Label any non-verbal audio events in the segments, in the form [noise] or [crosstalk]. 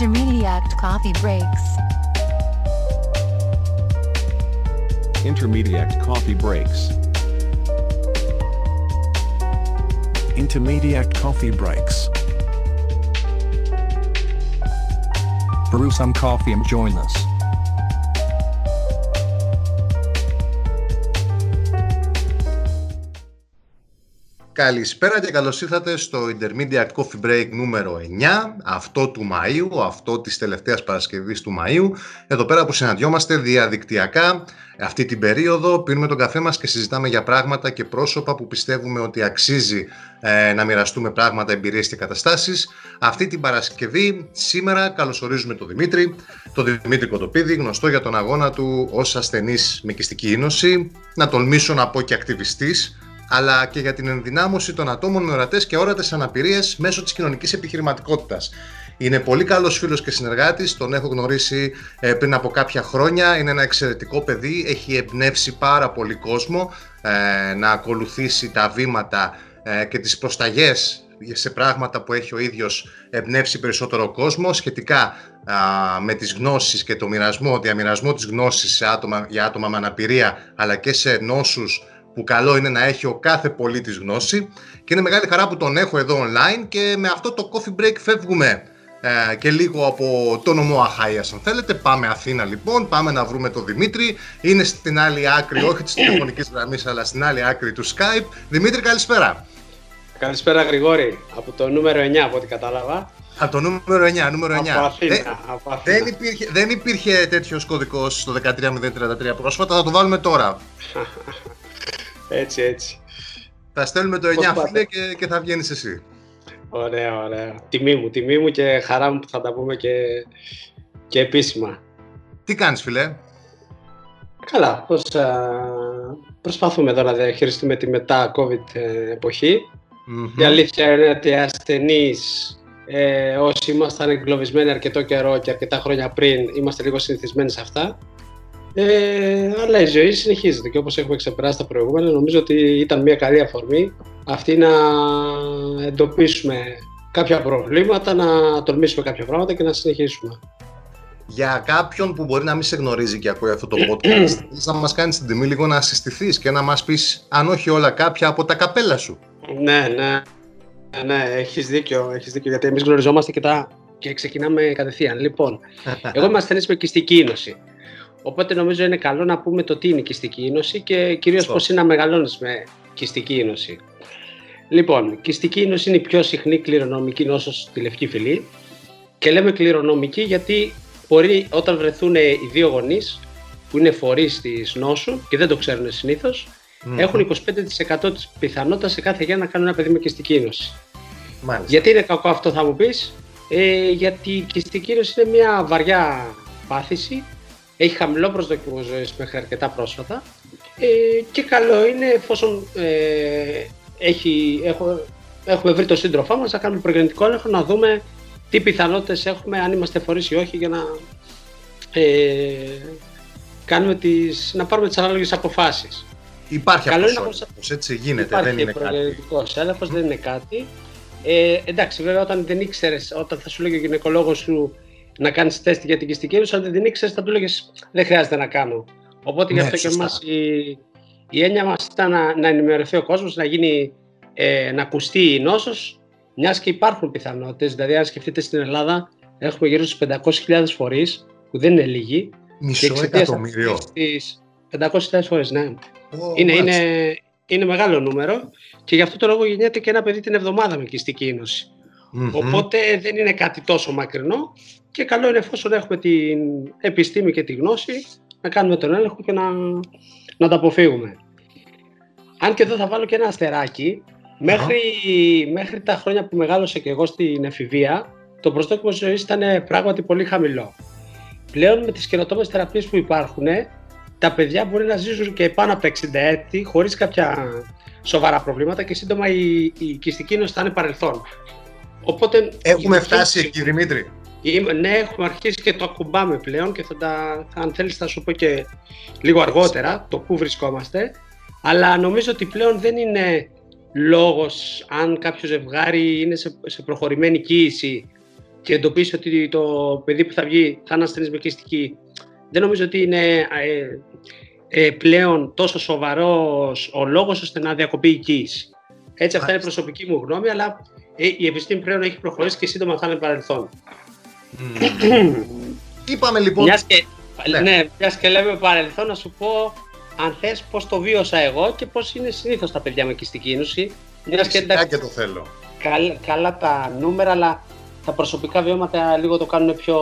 Intermediate coffee breaks. Intermediate coffee breaks. Intermediate coffee breaks. Brew some coffee and join us. Καλησπέρα και καλώς ήρθατε στο Intermediate Coffee Break νούμερο 9, αυτό του Μαΐου, αυτό της τελευταίας Παρασκευής του Μαΐου. Εδώ πέρα που συναντιόμαστε διαδικτυακά αυτή την περίοδο, πίνουμε τον καφέ μας και συζητάμε για πράγματα και πρόσωπα που πιστεύουμε ότι αξίζει ε, να μοιραστούμε πράγματα, εμπειρίες και καταστάσεις. Αυτή την Παρασκευή, σήμερα καλωσορίζουμε τον Δημήτρη, τον Δημήτρη Κοτοπίδη, γνωστό για τον αγώνα του ως ασθενής με κιστική ίνωση, να τολμήσω να πω και ακτιβιστής, αλλά και για την ενδυνάμωση των ατόμων με ορατές και όρατε αναπηρίες μέσω της κοινωνικής επιχειρηματικότητας. Είναι πολύ καλός φίλος και συνεργάτης, τον έχω γνωρίσει ε, πριν από κάποια χρόνια. Είναι ένα εξαιρετικό παιδί, έχει εμπνεύσει πάρα πολύ κόσμο ε, να ακολουθήσει τα βήματα ε, και τις προσταγές σε πράγματα που έχει ο ίδιος εμπνεύσει περισσότερο κόσμος σχετικά με τις γνώσεις και το μοιρασμό, διαμοιρασμό της γνώσης σε άτομα, για άτομα με αναπηρία αλλά και σε νόσους που καλό είναι να έχει ο κάθε πολίτης γνώση και είναι μεγάλη χαρά που τον έχω εδώ online και με αυτό το coffee break φεύγουμε ε, και λίγο από το νομό Αχάιας αν θέλετε. Πάμε Αθήνα λοιπόν, πάμε να βρούμε τον Δημήτρη. Είναι στην άλλη άκρη, όχι της τηλεφωνικής γραμμής, αλλά στην άλλη άκρη του Skype. Δημήτρη, καλησπέρα. Καλησπέρα Γρηγόρη, από το νούμερο 9 από ό,τι κατάλαβα. Από το νούμερο 9, νούμερο 9. Από Αθήνα, δεν, από Αθήνα. δεν, υπήρχε, δεν υπήρχε τέτοιος κωδικός στο 13033 πρόσφατα, θα το βάλουμε τώρα. [laughs] Έτσι, έτσι. Θα στέλνουμε το 9 Πώς πάτε; φίλε και, και θα βγαίνεις εσύ. Ωραία, ωραία. Τιμή μου, τιμή μου και χαρά μου που θα τα πούμε και, και επίσημα. Τι κάνεις φίλε, Καλά, πώς, α, προσπαθούμε εδώ να διαχειριστούμε τη μετά-COVID ε, εποχή. Μμμ. Η αλήθεια είναι ότι οι ασθενείς, ε, όσοι ήμασταν εγκλωβισμένοι αρκετό καιρό και αρκετά χρόνια πριν, είμαστε λίγο συνηθισμένοι σε αυτά. Ε, αλλά η ζωή συνεχίζεται και όπως έχουμε ξεπεράσει τα προηγούμενα, νομίζω ότι ήταν μια καλή αφορμή αυτή να εντοπίσουμε κάποια προβλήματα, να τολμήσουμε κάποια πράγματα και να συνεχίσουμε. Για κάποιον που μπορεί να μην σε γνωρίζει και ακούει αυτό το podcast, θες [clears throat] να μας κάνεις την τιμή λίγο να συστηθείς και να μας πεις, αν όχι όλα, κάποια από τα καπέλα σου. Ναι, ναι. Ναι, ναι, έχεις δίκιο, έχεις δίκιο, γιατί εμείς γνωριζόμαστε και, τα... και ξεκινάμε κατευθείαν. Λοιπόν, [laughs] εγώ είμαι ασθενής με κυστική ίνωση. Οπότε νομίζω είναι καλό να πούμε το τι είναι η κυστική ίνωση και κυρίως Σωστό. πώς είναι να μεγαλώνεις με κυστική ίνωση. Λοιπόν, η κυστική ίνωση είναι η πιο συχνή κληρονομική νόσος στη λευκή φυλή και λέμε κληρονομική γιατί μπορεί όταν βρεθούν οι δύο γονείς που είναι φορείς της νόσου και δεν το ξέρουν συνήθως, Μμμ. έχουν 25% της πιθανότητας σε κάθε γέννα να κάνουν ένα παιδί με κυστική ίνωση. Μάλιστα. Γιατί είναι κακό αυτό θα μου πεις, ε, γιατί η κυστική ίνωση είναι μια βαριά πάθηση, έχει χαμηλό προσδόκιμο ζωής μέχρι αρκετά πρόσφατα ε, και καλό είναι εφόσον ε, έχει, έχω, έχουμε βρει το σύντροφό μας να κάνουμε προγεννητικό έλεγχο να δούμε τι πιθανότητες έχουμε αν είμαστε φορείς ή όχι για να, ε, κάνουμε τις, να πάρουμε τις ανάλογες αποφάσεις. Υπάρχει Καλό αυτός είναι ο πως- έλεγχος, έτσι γίνεται, Υπάρχει δεν είναι κάτι. προγεννητικός έλεγχος, δεν είναι κάτι. Ε, εντάξει, βέβαια, όταν δεν ήξερες, όταν θα σου λέγει ο γυναικολόγος σου να κάνεις τεστ για την κυστική ένωση, αν δεν την ήξερες, θα του λέγε Δεν χρειάζεται να κάνω. Οπότε γι' Ναι, αυτό και σωστά. εμάς η, η έννοια μας ήταν να, να ενημερωθεί ο κόσμος, να, γίνει, ε, να ακουστεί η νόσος, μιας και υπάρχουν πιθανότητες. Δηλαδή, αν σκεφτείτε στην Ελλάδα, έχουμε γύρω στους 500.000 φορείς, που δεν είναι λίγοι. και Μισό εξαιτίας εκατομμύριο. αυτής της- 500.000 φορέ, ναι. Ω, Είναι, μάλιστα. είναι, είναι μεγάλο νούμερο και γι' αυτό το λόγο γεννιέται και ένα παιδί την εβδομάδα με κυστική ίνωση. Μμμ. Οπότε δεν είναι κάτι τόσο μακρινό και καλό είναι εφόσον έχουμε την επιστήμη και τη γνώση να κάνουμε τον έλεγχο και να, να τα αποφύγουμε. Αν και εδώ θα βάλω και ένα αστεράκι, μέχρι, μέχρι τα χρόνια που μεγάλωσα και εγώ στην εφηβεία, το προσδόκιμο ζωής ήταν πράγματι πολύ χαμηλό. Πλέον με τις καινοτόμες θεραπείες που υπάρχουν, τα παιδιά μπορεί να ζήσουν και πάνω από 60 έτη χωρίς κάποια σοβαρά προβλήματα και σύντομα η, η κυστική νόση θα είναι παρελθόν. Οπότε, Έχουμε η- φτάσει εκεί, Δημήτρη. Είμαι- ναι, έχουμε αρχίσει και το ακουμπάμε πλέον και θα τα, αν θέλεις θα σου πω και λίγο αργότερα το πού βρισκόμαστε. Αλλά νομίζω ότι πλέον δεν είναι λόγος αν κάποιος ζευγάρι είναι σε, σε προχωρημένη κοίηση και εντοπίσει ότι το παιδί που θα βγει θα είναι ασθενής με κυστική, δεν νομίζω ότι είναι ε, ε, πλέον τόσο σοβαρός ο λόγος ώστε να διακοπεί η κοίηση. Έτσι, αυτά είναι προσωπική μου γνώμη, αλλά ε, η επιστήμη πλέον έχει προχωρήσει και σύντομα θα είναι παρελθόν. Είπαμε λοιπόν. Μιας και, Ναι. ναι. μιας και λέμε παρελθόν, να σου πω αν θες πώς το βίωσα εγώ και πώς είναι συνήθως τα παιδιά με κυστική νούση. Μιας και Φυσικά εντάξει, και το θέλω. καλά, καλά τα νούμερα, αλλά τα προσωπικά βιώματα λίγο το κάνουν πιο,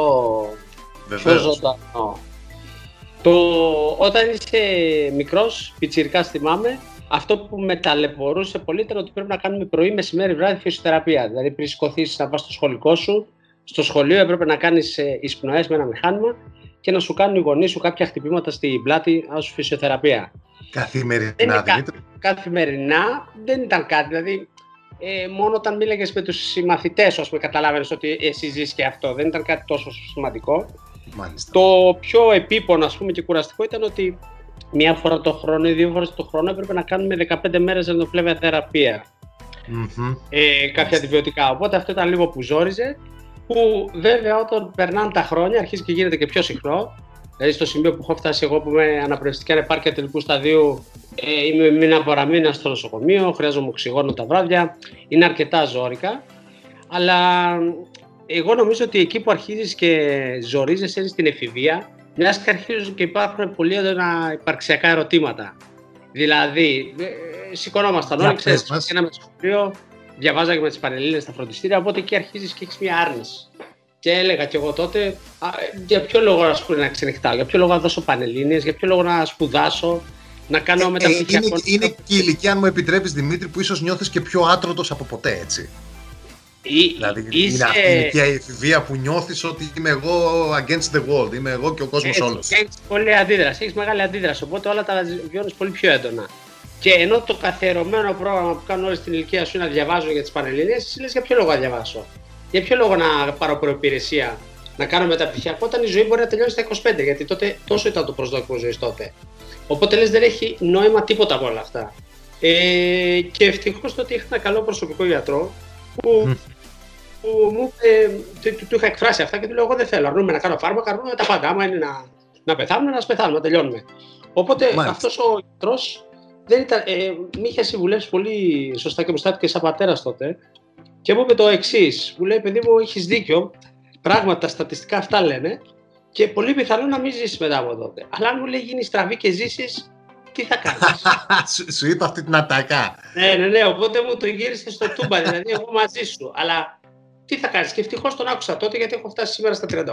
πιο Βεβαίως. ζωντανό. Το, όταν είσαι μικρός, πιτσιρικάς θυμάμαι, αυτό που με ταλαιπωρούσε πολύ ήταν ότι πρέπει να κάνουμε πρωί, μεσημέρι, βράδυ φυσιοθεραπεία. Δηλαδή πριν σηκωθείς να πας στο σχολικό σου, στο σχολείο έπρεπε να κάνεις ε, εισπνοές με ένα μηχάνημα και να σου κάνουν οι γονείς σου κάποια χτυπήματα στην πλάτη ως φυσιοθεραπεία. Δεν Καθημερινά, είναι κα- Δημήτρη. Καθημερινά δεν ήταν κάτι, δηλαδή ε, μόνο όταν μίλαγες με τους συμμαθητές, ας πούμε, καταλάβαινες ότι εσύ ζεις και αυτό. Δεν ήταν κάτι τόσο σημαντικό. Μάλιστα. Το πιο επίπονο ας πούμε, και κουραστικό ήταν ότι μία φορά το χρόνο ή δύο φορές το χρόνο έπρεπε να κάνουμε 15 μέρες ενδοφλέβαια θεραπεία, Μμμ. ε, κάποια αντιβιωτικά. Οπότε αυτό ήταν λίγο που ζόριζε, που βέβαια όταν περνάνε τα χρόνια αρχίζει και γίνεται και πιο συχνό. Δηλαδή στο σημείο που έχω φτάσει εγώ που είμαι αναπνευστική ανεπάρκεια τελικού σταδίου, ε, είμαι μήνα παραμήνα στο νοσοκομείο, χρειάζομαι οξυγόνο τα βράδια, είναι αρκετά ζώρικα. Αλλά εγώ νομίζω ότι εκεί που αρχίζεις και ζορίζεσαι είναι στην εφηβεία, μιας και αρχίζουν και υπάρχουν πολύ έντονα υπαρξιακά ερωτήματα. Δηλαδή, ε, σηκωνόμασταν Για όλοι, πες ξέρεις, μας. ένα με το σχολείο, διαβάζαγα με τις πανελλήνες στα φροντιστήρια, οπότε εκεί αρχίζεις και έχεις μια άρνηση. Και έλεγα κι εγώ τότε, α, ε, για ποιο λόγο ας πούμε, να ξενυχτάω, για ποιο λόγο να δώσω πανελλήνιες, για ποιο λόγο να σπουδάσω, να κάνω Ε, ε, μεταπτυχιακό. είναι, είναι και η ηλικία, αν μου επιτρέπεις Δημήτρη, που ίσως νιώθεις και πιο άτρωτος από ποτέ, έτσι. Ή- Δηλαδή είσαι- είναι αυτή η ηλικία η εφηβεία που νιώθεις ότι είμαι εγώ against the world, είμαι εγώ και ο κόσμος Έτσι, όλος. και έχεις πολλή αντίδραση, έχεις μεγάλη αντίδραση, οπότε όλα τα βιώνεις πολύ πιο έντονα. Και ενώ το καθιερωμένο πρόγραμμα που κάνουν όλοι στην ηλικία σου είναι να διαβάζω για τις Πανελλήνιες, εσύ λες για ποιο λόγο να διαβάσω; Για ποιο λόγο να πάρω προϋπηρεσία, να κάνω μεταπτυχιακό, όταν η ζωή μπορεί να τελειώσει στα 25, γιατί τότε τόσο ήταν το προσδόκιμο ζωής τότε. Οπότε λες δεν έχει νόημα τίποτα από όλα αυτά. Ε, και ευτυχώς τότε είχα ένα καλό προσωπικό γιατρό που Μμ. που μου είπε, του, του, του είχα εκφράσει αυτά και του λέω: Εγώ δεν θέλω. Αρνούμε να κάνω φάρμακα, αρνούμε τα πάντα. Άμα είναι να, να πεθάνουμε, να πεθάνουμε, να τελειώνουμε. Οπότε Μάλιστα. αυτός ο γιατρός δεν ήταν. Ε, με είχε συμβουλεύσει πολύ σωστά και μου στάθηκε σαν πατέρας τότε. Και μου είπε το εξής: Μου λέει, παιδί μου, έχεις δίκιο. Πράγματι, τα στατιστικά αυτά λένε. Και πολύ πιθανό να μην ζήσεις μετά από τότε. Αλλά αν μου λέει γίνεις στραβή και ζήσεις, τι θα κάνεις; [laughs] σου, σου είπα αυτή την ατακά. Ναι, ναι, ναι. Οπότε μου το γύρισε στο τούμπα, δηλαδή εγώ μαζί σου. Αλλά τι θα κάνεις; Και ευτυχώς τον άκουσα τότε γιατί έχω φτάσει σήμερα στα 38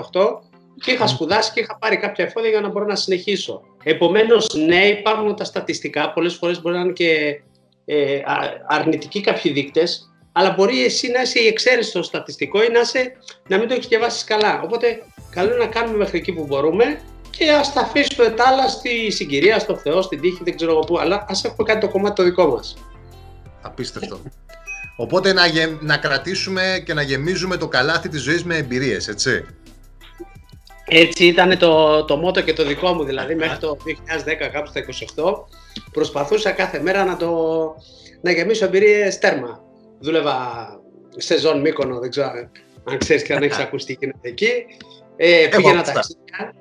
και είχα σπουδάσει και είχα πάρει κάποια εφόδια για να μπορώ να συνεχίσω. Επομένως, ναι, υπάρχουν τα στατιστικά. Πολλές φορές μπορεί να είναι και ε, α- αρνητικοί κάποιοι δείκτες, αλλά μπορεί εσύ να είσαι η εξαίρεση στο στατιστικό ή να, είσαι, να μην το έχεις διαβάσεις καλά. Οπότε, καλό είναι να κάνουμε μέχρι εκεί που μπορούμε και ας τα αφήσουμε τα άλλα στη συγκυρία, στο Θεό, στην τύχη, δεν ξέρω εγώ πού. Αλλά ας έχουμε κάνει το κομμάτι το δικό μας. Απίστευτο. Οπότε να, γε- να κρατήσουμε και να γεμίζουμε το καλάθι της ζωής με εμπειρίες, έτσι. Έτσι ήταν το, το μότο και το δικό μου, δηλαδή μέχρι το 2010 κάπου στα 28 προσπαθούσα κάθε μέρα να το να γεμίσω εμπειρίες τέρμα. Δούλευα σεζόν Μύκονο, δεν ξέρω αν ξέρεις και αν έχεις [laughs] ακούσει τι γίνεται εκεί. Ε, πήγαινα ακουστά. ταξίδια.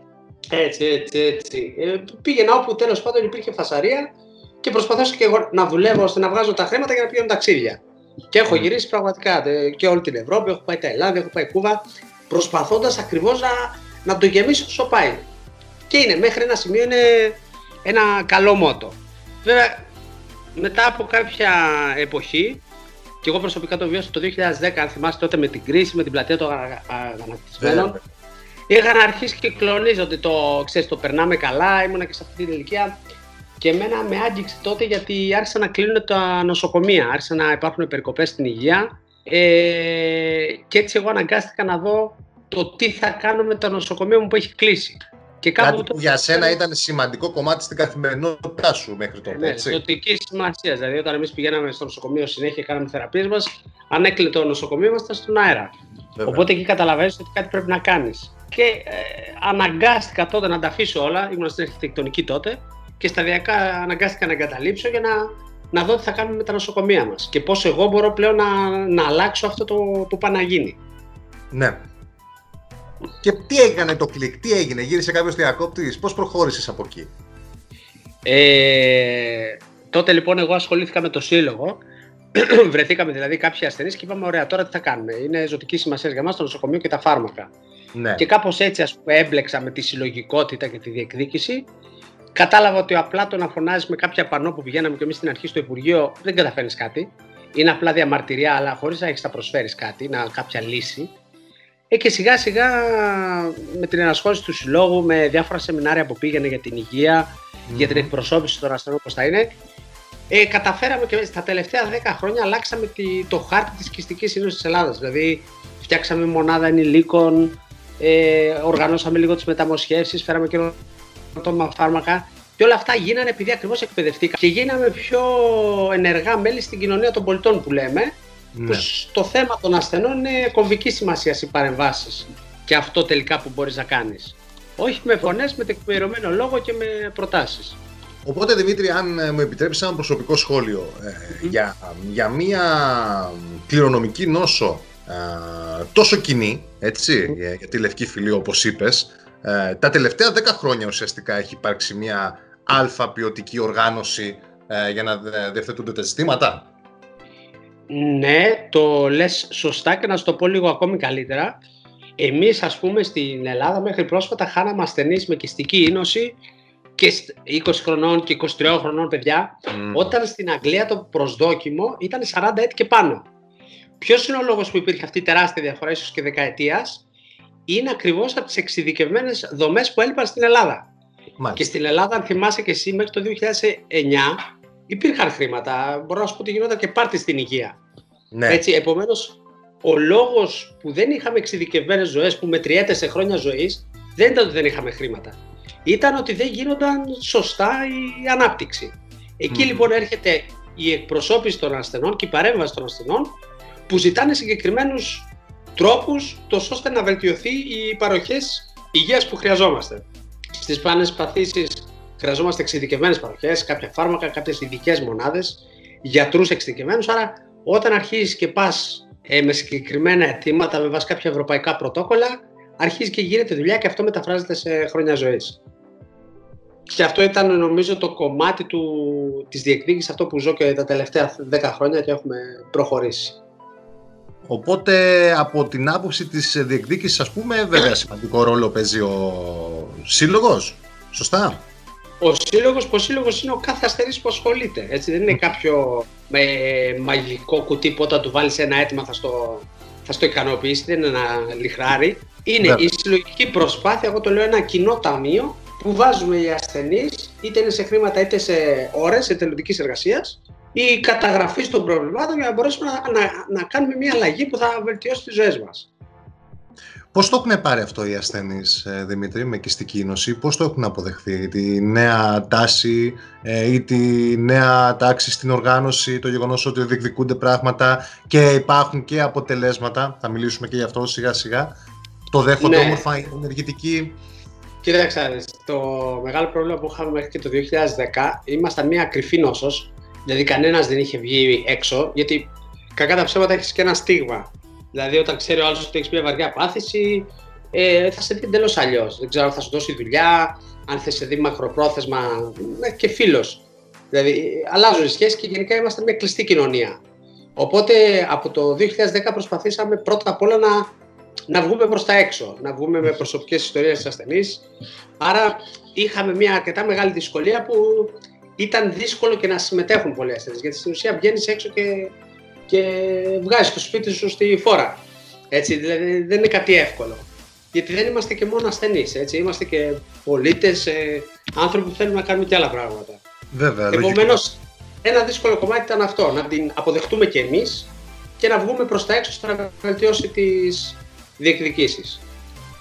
Έτσι, έτσι, έτσι. Ε, πήγαινα όπου τέλος πάντων υπήρχε φασαρία και προσπαθούσα και εγώ να δουλεύω ώστε να βγάζω τα χρήματα για να πηγαίνω ταξίδια. Και έχω γυρίσει πραγματικά ε, και όλη την Ευρώπη, έχω πάει Ταϊλάνδη, έχω πάει Κούβα, προσπαθώντας ακριβώς να, να το γεμίσω όσο πάει. Και είναι, μέχρι ένα σημείο είναι ένα καλό μότο. Βέβαια, μετά από κάποια εποχή, και εγώ προσωπικά το βιώσα το 2010, αν θυμάστε τότε με την κρίση, με την πλατεία των αγα- αγανακτισμένων, είχαν αρχίσει και κλονίζονται το, ξέρεις, το περνάμε καλά, ήμουνα και σε αυτή την ηλικία και εμένα με άγγιξε τότε γιατί άρχισαν να κλείνουν τα νοσοκομεία, άρχισαν να υπάρχουν περικοπές στην υγεία ε, και έτσι εγώ αναγκάστηκα να δω το τι θα κάνω με το νοσοκομείο μου που έχει κλείσει. Και κάπου Κάτι που για σένα ήταν σημαντικό κομμάτι στην καθημερινότητά σου μέχρι τότε, ναι, έτσι. ζωτική σημασία. Δηλαδή, όταν εμείς πηγαίναμε στο νοσοκομείο συνέχεια και κάναμε θεραπείες μας, αν έκλεινε το νοσοκομείο, ήμασταν στον αέρα. Βέβαια. Οπότε εκεί καταλαβαίνεις ότι κάτι πρέπει να κάνεις. Και ε, αναγκάστηκα τότε να τα αφήσω όλα. Ήμουν στην αρχιτεκτονική τότε και σταδιακά αναγκάστηκα να εγκαταλείψω για να, να δω τι θα κάνουμε με τα νοσοκομεία μας και πώς εγώ μπορώ πλέον να, να αλλάξω αυτό το που πάει να γίνει. Ναι. Και τι έκανε το κλικ, τι έγινε, γύρισε κάποιος διακόπτης, πώς προχώρησες από εκεί; Ε, τότε λοιπόν εγώ ασχολήθηκα με το σύλλογο. [clears throat] Βρεθήκαμε δηλαδή κάποιοι ασθενείς και είπαμε: Ωραία, τώρα τι θα κάνουμε. Είναι ζωτική σημασία για μας το νοσοκομείο και τα φάρμακα. Ναι. Και κάπως έτσι ας πούμε, έμπλεξα με τη συλλογικότητα και τη διεκδίκηση. Κατάλαβα ότι απλά το να φωνάζεις με κάποια πανό που πηγαίναμε και εμείς στην αρχή στο Υπουργείο δεν καταφέρνεις κάτι. Είναι απλά διαμαρτυρία, αλλά χωρίς να έχεις να προσφέρεις κάτι, να, κάποια λύση. Ε, και σιγά σιγά με την ενασχόληση του συλλόγου, με διάφορα σεμινάρια που πήγαινε για την υγεία, για την εκπροσώπηση των ασθενών, πώ θα είναι, ε, καταφέραμε και στα τελευταία 10 χρόνια αλλάξαμε τη, το χάρτη της κυστική ένωση της Ελλάδας. Δηλαδή, φτιάξαμε μονάδα ενηλίκων, ε, οργανώσαμε λίγο τις μεταμοσχεύσεις, φέραμε και καινοτόμα φάρμακα. Και όλα αυτά γίνανε επειδή ακριβώς εκπαιδευτήκαμε και γίναμε πιο ενεργά μέλη στην κοινωνία των πολιτών που λέμε. Ναι. Που στο θέμα των ασθενών είναι κομβική σημασίας οι παρεμβάσεις. Και αυτό τελικά που μπορείς να κάνεις. Όχι με φωνές, με τεκμηριωμένο λόγο και με προτάσεις. Οπότε Δημήτρη, αν ε, μου επιτρέψεις ένα προσωπικό σχόλιο ε, για, για μία κληρονομική νόσο ε, τόσο κοινή, έτσι, για, για τη λευκή φυλή όπως είπες, ε, τα τελευταία 10 χρόνια ουσιαστικά έχει υπάρξει μία αλφα ποιοτική οργάνωση ε, για να δε- διευθετούνται τα ζητήματα; Ναι, το λες σωστά και να σου το πω λίγο ακόμη καλύτερα. Εμείς ας πούμε στην Ελλάδα μέχρι πρόσφατα χάναμε ασθενείς με κιστική ίνωση και σ- 20 χρονών και 23 χρονών παιδιά, Μμ. όταν στην Αγγλία το προσδόκιμο ήταν 40 έτη και πάνω. Ποιος είναι ο λόγος που υπήρχε αυτή η τεράστια διαφορά ίσως και δεκαετίας, είναι ακριβώς από τις εξειδικευμένες δομές που έλειπαν στην Ελλάδα. Και Μάλιστα. στην Ελλάδα, αν θυμάσαι και εσύ, μέχρι το 2009 υπήρχαν χρήματα. Μπορώ να σου πω ότι γινόταν και πάρτι στην υγεία. Ναι. Έτσι, επομένως, ο λόγος που δεν είχαμε εξειδικευμένες ζωές που μετριέται σε χρόνια ζωής δεν ήταν ότι δεν είχαμε χρήματα. Ήταν ότι δεν γίνονταν σωστά η ανάπτυξη. Εκεί Μμμ. λοιπόν έρχεται η εκπροσώπηση των ασθενών και η παρέμβαση των ασθενών που ζητάνε συγκεκριμένους τρόπους τόσο ώστε να βελτιωθεί οι παροχές υγείας που χρειαζόμαστε. Στις σπάνιες παθήσεις χρειαζόμαστε εξειδικευμένες παροχές, κάποια φάρμακα, κάποιες ειδικές μονάδες, γιατρούς εξειδικευμένους, άρα όταν αρχίζεις και πας ε, με συγκεκριμένα αιτήματα με βάση κάποια ευρωπαϊκά πρωτόκολλα, αρχίζει και γίνεται δουλειά και αυτό μεταφράζεται σε χρόνια ζωής. Και αυτό ήταν νομίζω το κομμάτι του, της διεκδίκησης, αυτό που ζω και τα τελευταία 10 χρόνια και έχουμε προχωρήσει. Οπότε από την άποψη της διεκδίκησης ας πούμε βέβαια σημαντικό ρόλο παίζει ο σύλλογος. Σωστά; Ο σύλλογος, ο σύλλογος είναι ο κάθε ασθενής που ασχολείται. Έτσι, δεν είναι κάποιο με μαγικό κουτί που όταν του βάλεις ένα αίτημα θα στο, θα στο ικανοποιήσει. Δεν είναι ένα λιχράρι. Είναι Βέβαια. η συλλογική προσπάθεια, εγώ το λέω ένα κοινό ταμείο που βάζουμε οι ασθενείς, είτε είναι σε χρήματα είτε σε ώρες εθελοντική εργασίας, η καταγραφή των προβλημάτων για να μπορέσουμε να, να, να κάνουμε μια αλλαγή που θα βελτιώσει τις ζωές μας. Πώς το έχουν πάρει αυτό οι ασθενείς, ε, Δημήτρη, με κιστική ίνωση, πώς το έχουν αποδεχθεί, τη νέα τάση ε, ή τη νέα τάξη στην οργάνωση, το γεγονός ότι διεκδικούνται πράγματα και υπάρχουν και αποτελέσματα, θα μιλήσουμε και γι' αυτό σιγά σιγά, το δέχονται Ναι. όμορφα οι ενεργητικοί; Κοίταξε, να δεις, το μεγάλο πρόβλημα που είχαμε μέχρι και το 2010 ήμασταν μια κρυφή νόσος, δηλαδή κανένας δεν είχε βγει έξω, γιατί κακά τα ψέματα έχεις και ένα στίγμα. Δηλαδή όταν ξέρει ο άλλος ότι έχεις μια βαριά πάθηση, ε, θα σε δει εντελώς αλλιώς. Δεν ξέρω αν θα σου δώσει δουλειά, αν θα σε δει μακροπρόθεσμα ε, και φίλος. Δηλαδή αλλάζουν οι σχέσεις και γενικά είμαστε μια κλειστή κοινωνία. Οπότε από το 2010 προσπαθήσαμε πρώτα απ' όλα να, να βγούμε προς τα έξω, να βγούμε με προσωπικές ιστορίες της ασθενής. Άρα είχαμε μια αρκετά μεγάλη δυσκολία που ήταν δύσκολο και να συμμετέχουν πολλοί ασθενείς, γιατί στην ουσία βγαίνεις έξω και, και βγάζεις το σπίτι σου στη φόρα. Έτσι, δηλαδή δεν είναι κάτι εύκολο. Γιατί δεν είμαστε και μόνο ασθενείς, έτσι, είμαστε και πολίτες, ε, άνθρωποι που θέλουν να κάνουμε και άλλα πράγματα. Βέβαια, λογικό. Επομένως, ένα δύσκολο κομμάτι ήταν αυτό, να την αποδεχτούμε και εμείς και να βγούμε προς τα έξω ώστε να βελτιώσει τις διεκδικήσεις.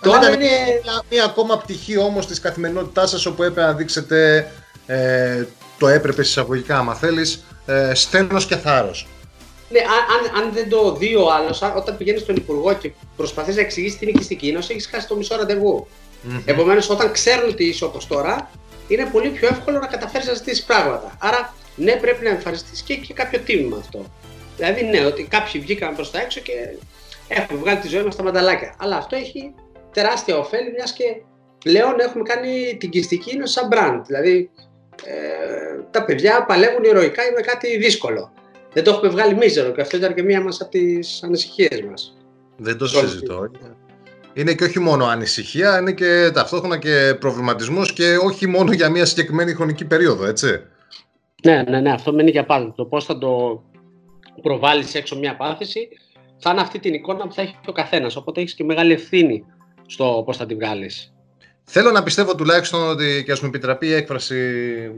Το Δεν άλλο ήταν είναι. μια, μια ακόμα πτυχή όμως της καθημερινότητάς σας όπου έπρεπε να δείξετε ε, το έπρεπε εισαγωγικά άμα θέλεις ε, στένος και θάρρος. Ναι, αν, αν, αν δεν το δει ο άλλος, όταν πηγαίνεις στον Υπουργό και προσπαθείς να εξηγήσεις την οικιστική νόση, έχεις χάσει το μισό ραντεβού. Μμμ. Επομένως, όταν ξέρουν ότι είσαι όπως τώρα, είναι πολύ πιο εύκολο να καταφέρεις να ζητήσεις πράγματα. Άρα, ναι, πρέπει να εμφανιστείς και, και κάποιο τίμημα αυτό. Δηλαδή, ναι, ότι κάποιοι βγήκαν προς τα έξω και έχουμε βγάλει τη ζωή μας στα μανταλάκια. Αλλά αυτό έχει τεράστια ωφέλη, μιας και πλέον έχουμε κάνει την κυστική είναι σαν brand. Δηλαδή, ε, τα παιδιά παλεύουν ηρωικά με κάτι δύσκολο. Δεν το έχουμε βγάλει μίζερο και αυτό ήταν και μία μας από τις ανησυχίες μας. Δεν το συζητώ. Είναι και όχι μόνο ανησυχία, είναι και ταυτόχρονα και προβληματισμός και όχι μόνο για μια συγκεκριμένη χρονική περίοδο, έτσι. Ναι, ναι, ναι, αυτό μένει για πάντα. Το πώς θα το προβάλλεις έξω μια πάθηση θα είναι αυτή την εικόνα που θα έχει ο καθένας. Οπότε έχεις και μεγάλη ευθύνη στο πώς θα την βγάλεις. Θέλω να πιστεύω τουλάχιστον ότι και ας μου επιτραπεί η έκφραση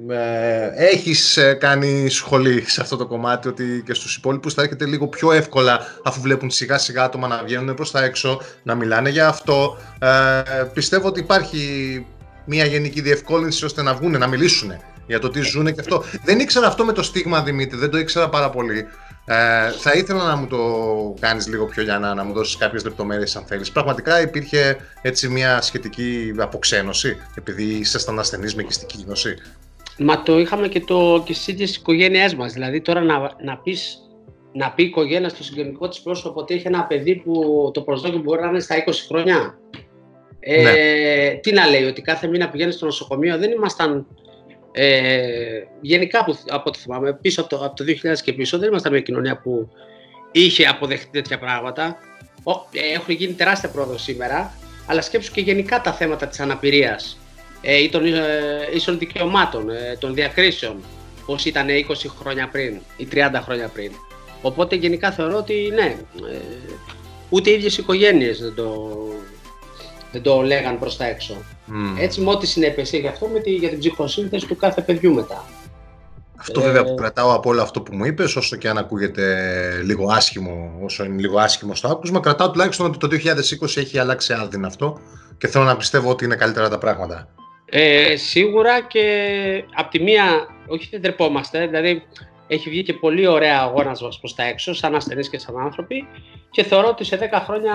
ε, έχεις ε, κάνει σχολή σε αυτό το κομμάτι ότι και στους υπόλοιπους θα έρχεται λίγο πιο εύκολα αφού βλέπουν σιγά σιγά άτομα να βγαίνουν προς τα έξω, να μιλάνε για αυτό. Ε, πιστεύω ότι υπάρχει μια γενική διευκόλυνση ώστε να βγουν, να μιλήσουν για το τι ζουν και αυτό. Δεν ήξερα αυτό με το στίγμα Δημήτρη, δεν το ήξερα πάρα πολύ. Ε, θα ήθελα να μου το κάνεις λίγο πιο για να, να μου δώσεις κάποιες λεπτομέρειες αν θέλεις. Πραγματικά υπήρχε έτσι μια σχετική αποξένωση επειδή ήσασταν ασθενείς με κυστική γνώση. Μα το είχαμε και, το, και στις ίδιες οικογένειές μας. Δηλαδή τώρα να, να, πεις, να πει η οικογένεια στο συγγενικό της πρόσωπο ότι έχει ένα παιδί που το προσδόκιο μπορεί να είναι στα 20 χρόνια. Ε, ναι. Τι να λέει, ότι κάθε μήνα πηγαίνει στο νοσοκομείο. Δεν ήμασταν ε, γενικά από, από ό,τι θυμάμαι, πίσω από το, από το 2000 και πίσω, δεν ήμασταν μια κοινωνία που είχε αποδεχτεί τέτοια πράγματα. Έχουν γίνει τεράστια πρόοδο σήμερα, αλλά σκέψου και γενικά τα θέματα της αναπηρίας ε, ή των ε, ίσων δικαιωμάτων, ε, των διακρίσεων, πώς ήταν 20 χρόνια πριν ή 30 χρόνια πριν. Οπότε γενικά θεωρώ ότι ναι, ε, ούτε οι ίδιες οικογένειες δεν το, δεν το λέγαν προς τα έξω. Mm. Έτσι με ό,τι συνέπειες έχει αυτό με τη, για την ψυχοσύνθεση του κάθε παιδιού μετά. Αυτό βέβαια που κρατάω από όλο αυτό που μου είπες, όσο και αν ακούγεται λίγο άσχημο, όσο είναι λίγο άσχημο στο άκουσμα, κρατάω τουλάχιστον ότι το 2020 έχει αλλάξει άδειν αυτό και θέλω να πιστεύω ότι είναι καλύτερα τα πράγματα. Ε, σίγουρα και από τη μία, όχι δεν τρεπόμαστε, δηλαδή έχει βγει και πολύ ωραία αγώνας μας προς τα έξω, σαν ασθενείς και σαν άνθρωποι και θεωρώ ότι σε 10 χρόνια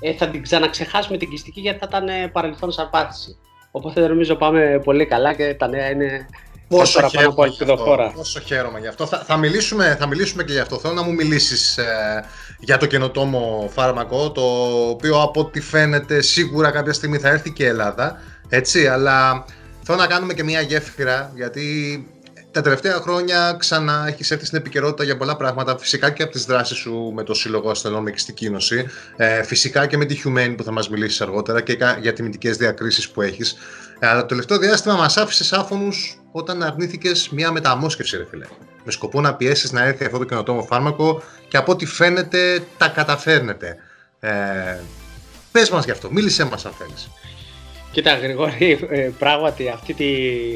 ε, θα την ξαναξεχάσουμε την κυστική γιατί θα ήταν ε, παρελθόν σαν πάθηση. Οπότε δεν νομίζω πάμε πολύ καλά και τα νέα είναι Πόσο χαίρομαι, από ελπιδοφόρα. Πόσο χαίρομαι γι' αυτό. Θα, θα, μιλήσουμε, θα μιλήσουμε και γι' αυτό. Θέλω να μου μιλήσεις ε, για το καινοτόμο φάρμακο, το οποίο από ό,τι φαίνεται σίγουρα κάποια στιγμή θα έρθει και η Ελλάδα. Έτσι, αλλά θέλω να κάνουμε και μια γέφυρα, γιατί τα τελευταία χρόνια ξανά έχεις έρθει στην επικαιρότητα για πολλά πράγματα. Φυσικά και από τις δράσεις σου με το Σύλλογο Ασθενών με Κιστική Νόση. Ε, φυσικά και με τη Humane που θα μας μιλήσεις αργότερα και για τιμητικές διακρίσεις που έχεις. Ε, αλλά το τελευταίο διάστημα μας άφησες άφωνους όταν αρνήθηκες μια μεταμόσχευση, ρε φίλε. Με σκοπό να πιέσεις να έρθει αυτό το καινοτόμο φάρμακο και από ό,τι φαίνεται τα καταφέρνετε. Ε, Πες μας γι' αυτό, μίλησέ μας αν θέλεις. Κοίτα, Γρηγόρη, ε, πράγματι αυτή τη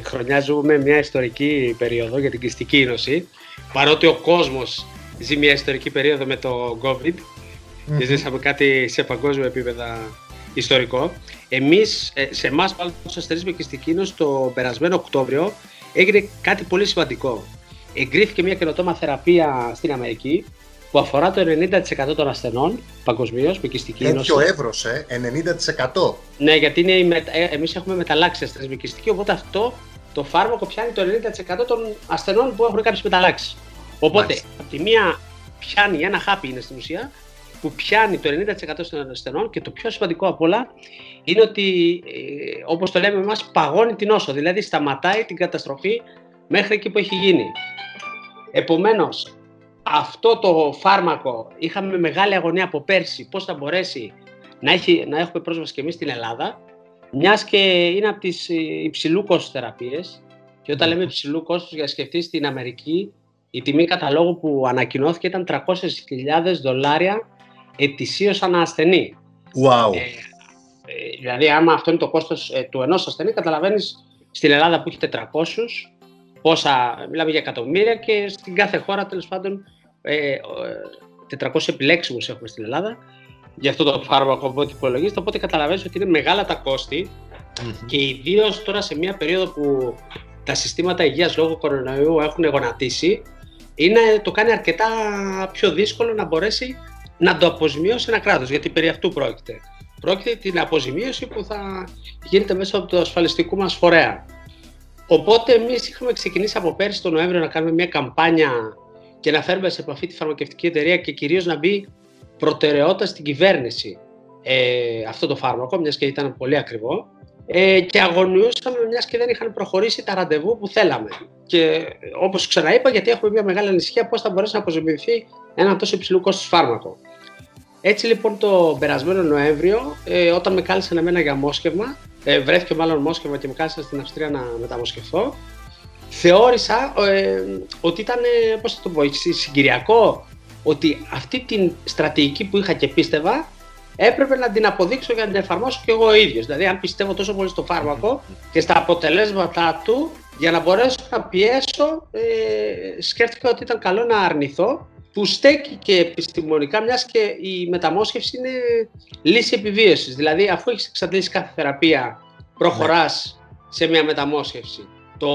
χρονιά ζούμε μια ιστορική περίοδο για την κλειστική ίνωση. Παρότι ο κόσμος ζει μια ιστορική περίοδο με το COVID mm-hmm. και ζήσαμε κάτι σε παγκόσμιο επίπεδο ιστορικό. Εμείς, ε, σε εμάς πάλι τους αστερείς με κλειστική ίνωση, το περασμένο Οκτώβριο έγινε κάτι πολύ σημαντικό. Εγκρίθηκε μια καινοτόμα θεραπεία στην Αμερική που αφορά το 90% των ασθενών παγκοσμίως με κυστική νόση. Τέτοιο εύρος, ε, 90%. Ναι, γιατί είναι, ε, εμείς έχουμε μεταλλάξει ασθενείς με κυστική, οπότε αυτό το φάρμακο πιάνει το 90% των ασθενών που έχουν κάποιες μεταλλάξεις. Οπότε, από τη μία πιάνει ένα χάπι είναι στην ουσία, που πιάνει το 90% των ασθενών και το πιο σημαντικό απ' όλα είναι ότι, ε, όπως το λέμε εμάς, παγώνει την όσο, δηλαδή σταματάει την καταστροφή μέχρι εκεί που έχει γίνει. Επομένως, αυτό το φάρμακο είχαμε μεγάλη αγωνία από πέρσι πώς θα μπορέσει να, έχει, να έχουμε πρόσβαση και εμείς στην Ελλάδα μιας και είναι από τις ε, υψηλού κόστος θεραπείες και όταν λέμε υψηλού κόστος για σκεφτείς στην Αμερική η τιμή καταλόγου που ανακοινώθηκε ήταν 300.000 δολάρια ετησίως ανά ασθενή. Wow. Ε, ε, δηλαδή άμα αυτό είναι το κόστος ε, του ενός ασθενή καταλαβαίνεις στην Ελλάδα που έχει 400 πόσα, μιλάμε για εκατομμύρια και στην κάθε χώρα τέλος πάντων ε, 400 επιλέξιμους έχουμε στην Ελλάδα για αυτό το φάρμακο από ό,τι υπολογίζεται, οπότε καταλαβαίνεις ότι είναι μεγάλα τα κοστη και ιδίως τώρα σε μια περίοδο που τα συστήματα υγείας λόγω κορονοϊού έχουν γονατίσει, είναι, το κάνει αρκετά πιο δύσκολο να μπορέσει να το αποζημιώσει ένα κράτος, γιατί περί αυτού πρόκειται. Πρόκειται την αποζημίωση που θα γίνεται μέσα από το ασφαλιστικό μας φορέα. Οπότε εμείς είχαμε ξεκινήσει από πέρσι τον Νοέμβριο να κάνουμε μια καμπάνια και να φέρουμε σε επαφή τη φαρμακευτική εταιρεία και κυρίως να μπει προτεραιότητα στην κυβέρνηση. ε, αυτό το φάρμακο, μιας και ήταν πολύ ακριβό. Ε, και αγωνιούσαμε μιας και δεν είχαν προχωρήσει τα ραντεβού που θέλαμε. Και όπως ξαναείπα, γιατί έχουμε μια μεγάλη ανησυχία πώς θα μπορέσει να αποζημιωθεί ένα τόσο υψηλού κόστος φάρμακο. Έτσι λοιπόν το περασμένο Νοέμβριο, ε, όταν με κάλεσαν εμένα για μόσχευμα, ε, βρέθηκε μάλλον μόσχευμα και με κάλεσαν στην Αυστρία να μεταμοσχευθώ, θεώρησα ε, ότι ήταν, ε, πώς θα το πω, συγκυριακό, ότι αυτή την στρατηγική που είχα και πίστευα, έπρεπε να την αποδείξω για να την εφαρμόσω και εγώ ο ίδιος. Δηλαδή, αν πιστεύω τόσο πολύ στο φάρμακο [laughs] και στα αποτελέσματά του, για να μπορέσω να πιέσω, ε, σκέφτηκα ότι ήταν καλό να αρνηθώ που στέκει και επιστημονικά, μιας και η μεταμόσχευση είναι λύση επιβίωσης. Δηλαδή, αφού έχεις εξαντλήσει κάθε θεραπεία, προχωράς σε μια μεταμόσχευση. Το...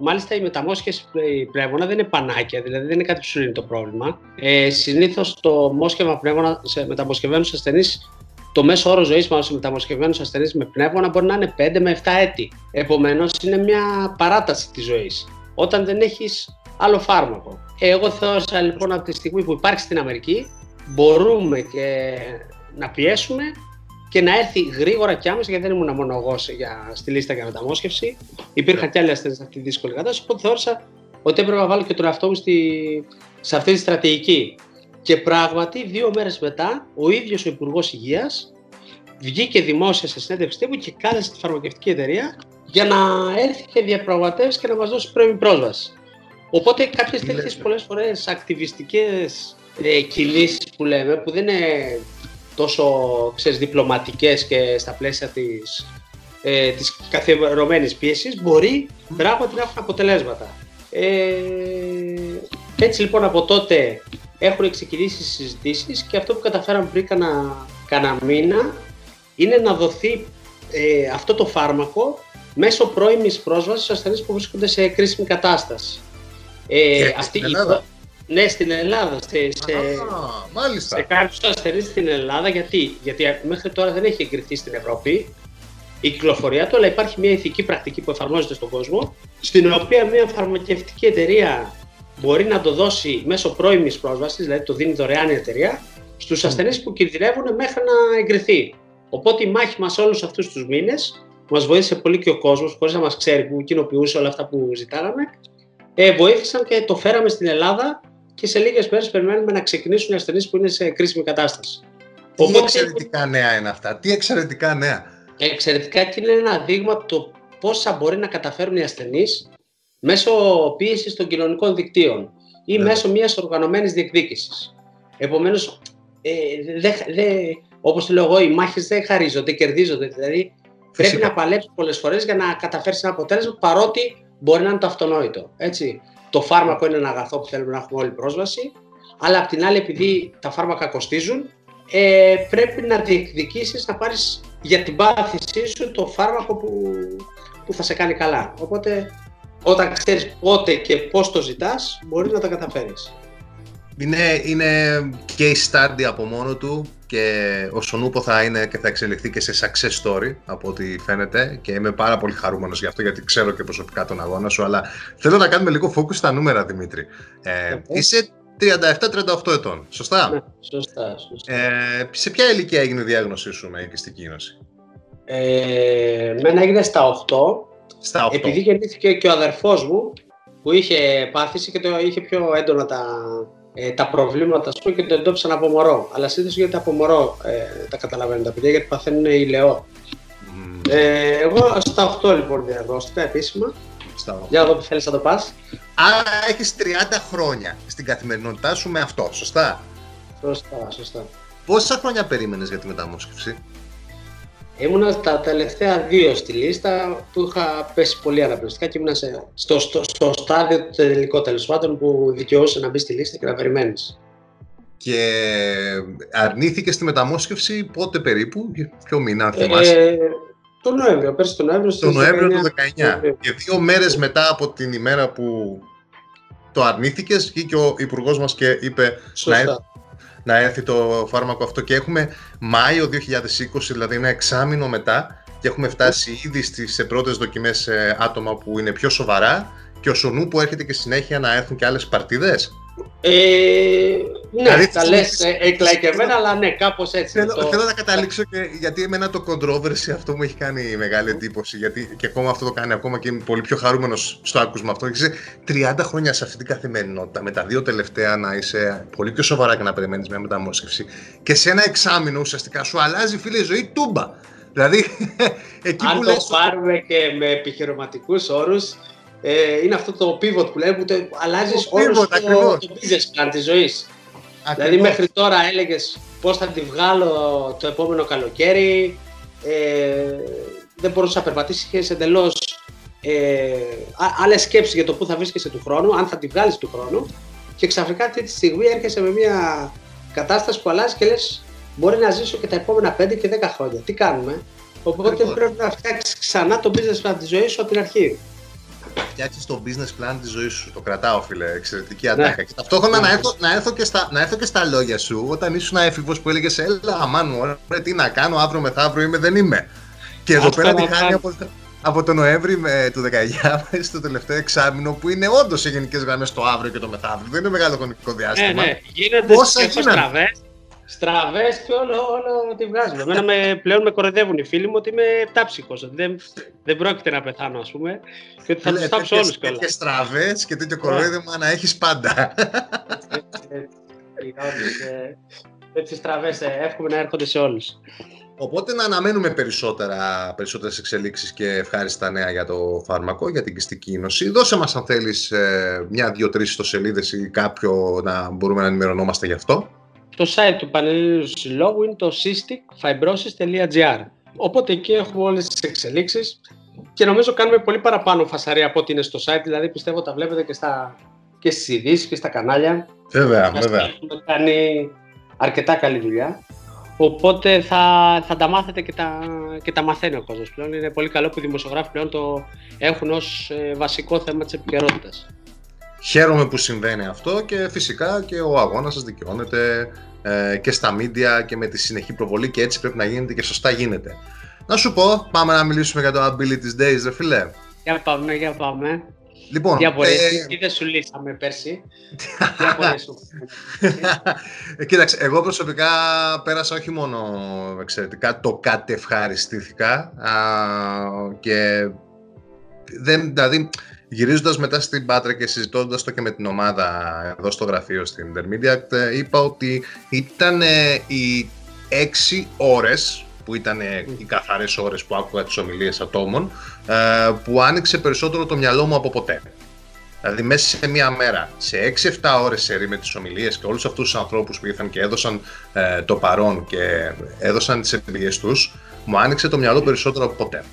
Μάλιστα, η μεταμόσχευση πνεύμονα δεν είναι πανάκια, δηλαδή δεν είναι κάτι που σου λύνει το πρόβλημα. Ε, Συνήθως το μόσχευμα πνεύμονα σε μεταμοσχευμένους ασθενείς το μέσο όρο ζωής μας σε μεταμοσχευμένους ασθενείς με πνεύμονα μπορεί να είναι 5 με 7 έτη. Επομένως, είναι μια παράταση της ζωής. Όταν δεν έχεις άλλο φάρμακο. Εγώ θεώρησα λοιπόν από τη στιγμή που υπάρχει στην Αμερική, μπορούμε και να πιέσουμε και να έρθει γρήγορα και άμεσα, γιατί δεν ήμουν μόνο εγώ για, στη λίστα για μεταμόσχευση. Υπήρχαν και άλλοι ασθενεί σε αυτή τη δύσκολη κατάσταση. Οπότε θεώρησα ότι έπρεπε να βάλω και τον εαυτό μου στη, σε αυτή τη στρατηγική. Και πράγματι, δύο μέρες μετά, ο ίδιος ο Υπουργός Υγείας βγήκε δημόσια σε συνέντευξη τύπου και κάλεσε τη φαρμακευτική εταιρεία για να έρθει και διαπραγματεύσει και να μας δώσει πρώιμη πρόσβαση. Οπότε κάποιες τέτοιες πολλές φορές ακτιβιστικές ε, κινήσεις που λέμε, που δεν είναι τόσο ξέρεις, διπλωματικές και στα πλαίσια της, ε, της καθιερωμένης πίεσης, μπορεί πράγματι να έχουν αποτελέσματα. Ε, έτσι λοιπόν από τότε έχουν ξεκινήσει συζητήσεις και αυτό που καταφέραμε πριν κανένα, κανένα μήνα είναι να δοθεί ε, αυτό το φάρμακο μέσω πρώιμης πρόσβασης στους ασθενείς που βρίσκονται σε κρίσιμη κατάσταση. Ε, αυτή στην Ελλάδα. Ναι, στην Ελλάδα. Σε, σε, μάλιστα. σε κάποιους ασθενείς στην Ελλάδα. Γιατί; Γιατί μέχρι τώρα δεν έχει εγκριθεί στην Ευρώπη η κυκλοφορία του, αλλά υπάρχει μια ηθική πρακτική που εφαρμόζεται στον κόσμο, στην οποία μια φαρμακευτική εταιρεία μπορεί να το δώσει μέσω πρώιμης πρόσβασης, δηλαδή το δίνει δωρεάν η εταιρεία, στους ασθενείς που κινδυνεύουν μέχρι να εγκριθεί. Οπότε η μάχη μας όλους αυτούς τους μήνες μας βοήθησε πολύ και ο κόσμος, χωρίς να μας ξέρει που κοινοποιούσε όλα αυτά που ζητάγαμε, ε, βοήθησαν και το φέραμε στην Ελλάδα και σε λίγες μέρες περιμένουμε να ξεκινήσουν οι ασθενείς που είναι σε κρίσιμη κατάσταση. Τι Οπότε, εξαιρετικά νέα είναι αυτά, τι εξαιρετικά νέα. Εξαιρετικά και είναι ένα δείγμα το πόσα μπορεί να καταφέρουν οι ασθενείς μέσω πίεσης των κοινωνικών δικτύων ή ναι. μέσω μιας οργανωμένης διεκδίκησης. Επομένως, ε, δε, δε, όπως το λέω εγώ, οι μάχες δεν χαρίζονται, κερδίζονται. Δηλαδή, Φυσικά. πρέπει να παλέψεις πολλές φορές για να καταφέρεις ένα αποτέλεσμα, παρότι μπορεί να είναι το αυτονόητο. Έτσι. Το φάρμακο είναι ένα αγαθό που θέλουμε να έχουμε όλη πρόσβαση, αλλά απ' την άλλη επειδή τα φάρμακα κοστίζουν, ε, πρέπει να διεκδικήσεις να πάρεις για την πάθησή σου το φάρμακο που, που θα σε κάνει καλά. Οπότε όταν ξέρεις πότε και πώς το ζητάς, μπορεί να τα καταφέρεις. Είναι, είναι case study από μόνο του και ο Σονούπο θα είναι και θα εξελιχθεί και σε success story από ό,τι φαίνεται και είμαι πάρα πολύ χαρούμενος γι' αυτό γιατί ξέρω και προσωπικά τον αγώνα σου αλλά θέλω να κάνουμε λίγο focus στα νούμερα Δημήτρη. Ε, είσαι 37-38 ετών, σωστά; Ναι, σωστά. σωστά. Ε, σε ποια ηλικία έγινε η διάγνωσή σου με ελκυστική νόση; Ε, μένα έγινε στα 8, στα 8. επειδή γεννήθηκε και ο αδερφός μου που είχε πάθηση και το είχε πιο έντονα τα, ε, τα προβλήματα σου και το εντόπισαν από μωρό. Αλλά συνήθως γιατί από μωρό ε, τα καταλαβαίνουν τα παιδιά γιατί παθαίνουν ηλαιό. Mm. Ε, εγώ στα 8 λοιπόν διαγνώστηκα επίσημα. Στα 8. Για να δω που θέλεις να το πας. Άρα έχεις 30 χρόνια στην καθημερινότητά σου με αυτό, σωστά; Σωστά, σωστά. Πόσα χρόνια περίμενες για τη μεταμόσχευση, Ήμουνα τα τελευταία δύο στη λίστα που είχα πέσει πολύ αναπληκτικά και ήμουν στο, στο, στο στάδιο του τελικό τέλος πάντων που δικαιούσε να μπει στη λίστα και να περιμένεις. Και αρνήθηκε στη μεταμόσχευση πότε περίπου, ποιο μήνα, αν θυμάσαι; Ε, το Νοέμβριο, πέρσι το Νοέμβριο. Το Νοέμβριο του 19. Και δύο μέρες μετά από την ημέρα που το αρνήθηκες, βγήκε ο υπουργός μας και είπε να έρθει να έρθει το φάρμακο αυτό και έχουμε Μάιο 2020, δηλαδή ένα εξάμεινο μετά και έχουμε φτάσει ήδη στις πρώτες δοκιμές σε άτομα που είναι πιο σοβαρά και ο Σονού που έρχεται και συνέχεια να έρθουν και άλλες παρτίδες. Ε, Ναι, Δηλαδή, τα θέλω- λες ε, εκλαϊκευμένα, αλλά ναι, κάπως έτσι. Θέλω, το- θέλω να καταλήξω και γιατί εμένα το controversy αυτό μου έχει κάνει μεγάλη εντύπωση. Γιατί και ακόμα αυτό το κάνει ακόμα και είμαι πολύ πιο χαρούμενος στο άκουσμα αυτό. Είσαι 30 χρόνια σε αυτή την καθημερινότητα. Με τα δύο τελευταία να είσαι πολύ πιο σοβαρά και να περιμένεις μια μεταμόσχευση. Και σε ένα εξάμεινο ουσιαστικά σου αλλάζει φίλε η ζωή τούμπα. Δηλαδή [laughs] εκεί Αν που το λες. πάρουμε και με επιχειρηματικούς όρους, ε, είναι αυτό το pivot που λέμε που το αλλάζεις Το όλο pivot, το, ακριβώς. το business plan της ζωής. Δηλαδή ακριβώς, μέχρι τώρα έλεγες πώς θα τη βγάλω το επόμενο καλοκαίρι, ε, δεν μπορούσε να περπατήσει, είχες εντελώς ε, α- άλλες σκέψεις για το πού θα βρίσκεσαι του χρόνου, αν θα τη βγάλεις του χρόνου και ξαφνικά αυτή τη στιγμή έρχεσαι με μια κατάσταση που αλλάζει και λες μπορεί να ζήσω και τα επόμενα 5 και 10 χρόνια. Τι κάνουμε; Οπότε Ακριβώς. πρέπει να φτιάξεις ξανά το business plan της ζωής σου από την αρχή. Φτιάξεις το business plan της ζωής σου. Το κρατάω, φίλε. Εξαιρετική Ναι. ατάκα. Και ταυτόχρονα Ναι. να, έρθω, να, έρθω και στα, να έρθω και στα λόγια σου όταν ήσουν έφηβος που έλεγες Έλα, αμάν μου, ωραία, τι να κάνω, αύριο μεθαύριο είμαι, δεν είμαι. Και εδώ Αυτό πέρα να τη χάνει κάνω. από, από τον Νοέμβρη με, του 19 μέχρι στο τελευταίο εξάμεινο που είναι όντως σε γενικές γραμμές το αύριο και το μεθαύριο. Δεν είναι μεγάλο χρονικό Ναι, διάστημα. ναι, γίνονται Πόσα και γίνανε; Στραβές, στραβές και όλο, όλο τη βγάζουμε. Εμένα με, πλέον με κοροϊδεύουν οι φίλοι μου ότι είμαι επτάψυχος, ότι δεν, δεν πρόκειται να πεθάνω ας πούμε και ότι θα τους τάψω όλους κιόλας. Τέτοιες στραβές και τέτοιο Ναι. κορόιδεμα να έχεις πάντα. Έτσι στραβές, ε, εύχομαι να έρχονται σε όλους. Οπότε να αναμένουμε περισσότερα, περισσότερες εξελίξεις και ευχάριστα νέα για το φάρμακο, για την κυστική νοσή. Δώσε μας αν θέλεις ε, μια, δύο, τρεις ιστοσελίδες ή κάποιο να μπορούμε να ενημερωνόμαστε γι' αυτό. Το site του Πανελλήνιου Συλλόγου είναι το cysticfibrosis.gr Οπότε εκεί έχουμε όλες τις εξελίξεις και νομίζω κάνουμε πολύ παραπάνω φασαρία από ό,τι είναι στο site, δηλαδή πιστεύω τα βλέπετε και, στα, και στις ειδήσεις και στα κανάλια. Βέβαια, Μας Έχουμε κάνει αρκετά καλή δουλειά. Οπότε θα, θα τα μάθετε και τα, και τα μαθαίνει ο κόσμος πλέον. Είναι πολύ καλό που οι δημοσιογράφοι πλέον το έχουν ως ε, βασικό θέμα της επικαιρότητας. Χαίρομαι που συμβαίνει αυτό και φυσικά και ο αγώνας σας δικαιώνεται ε, και στα media και με τη συνεχή προβολή και έτσι πρέπει να γίνεται και σωστά γίνεται. Να σου πω, πάμε να μιλήσουμε για το Abilities Days, ρε φίλε. Για πάμε, για πάμε. Λοιπόν, Τι απορίες, ε, τι δεν σου λύσαμε πέρσι; Τι απορίες σου. Ε, Κοίταξε, εγώ προσωπικά πέρασα όχι μόνο εξαιρετικά, το κατευχαριστήθηκα α, και δεν, δηλαδή γυρίζοντας μετά στην Πάτρα και συζητώντας το και με την ομάδα εδώ στο γραφείο στην Intermediate ε, είπα ότι ήταν ε, οι έξι ώρες που ήταν ε, οι καθαρές ώρες που άκουγα τις ομιλίες ατόμων ε, που άνοιξε περισσότερο το μυαλό μου από ποτέ. Δηλαδή μέσα σε μία μέρα, σε 6-7 ώρες σε με τις ομιλίες και όλους αυτούς τους ανθρώπους που ήρθαν και έδωσαν ε, το παρόν και έδωσαν τις εμπειρίες τους, μου άνοιξε το μυαλό περισσότερο από ποτέ.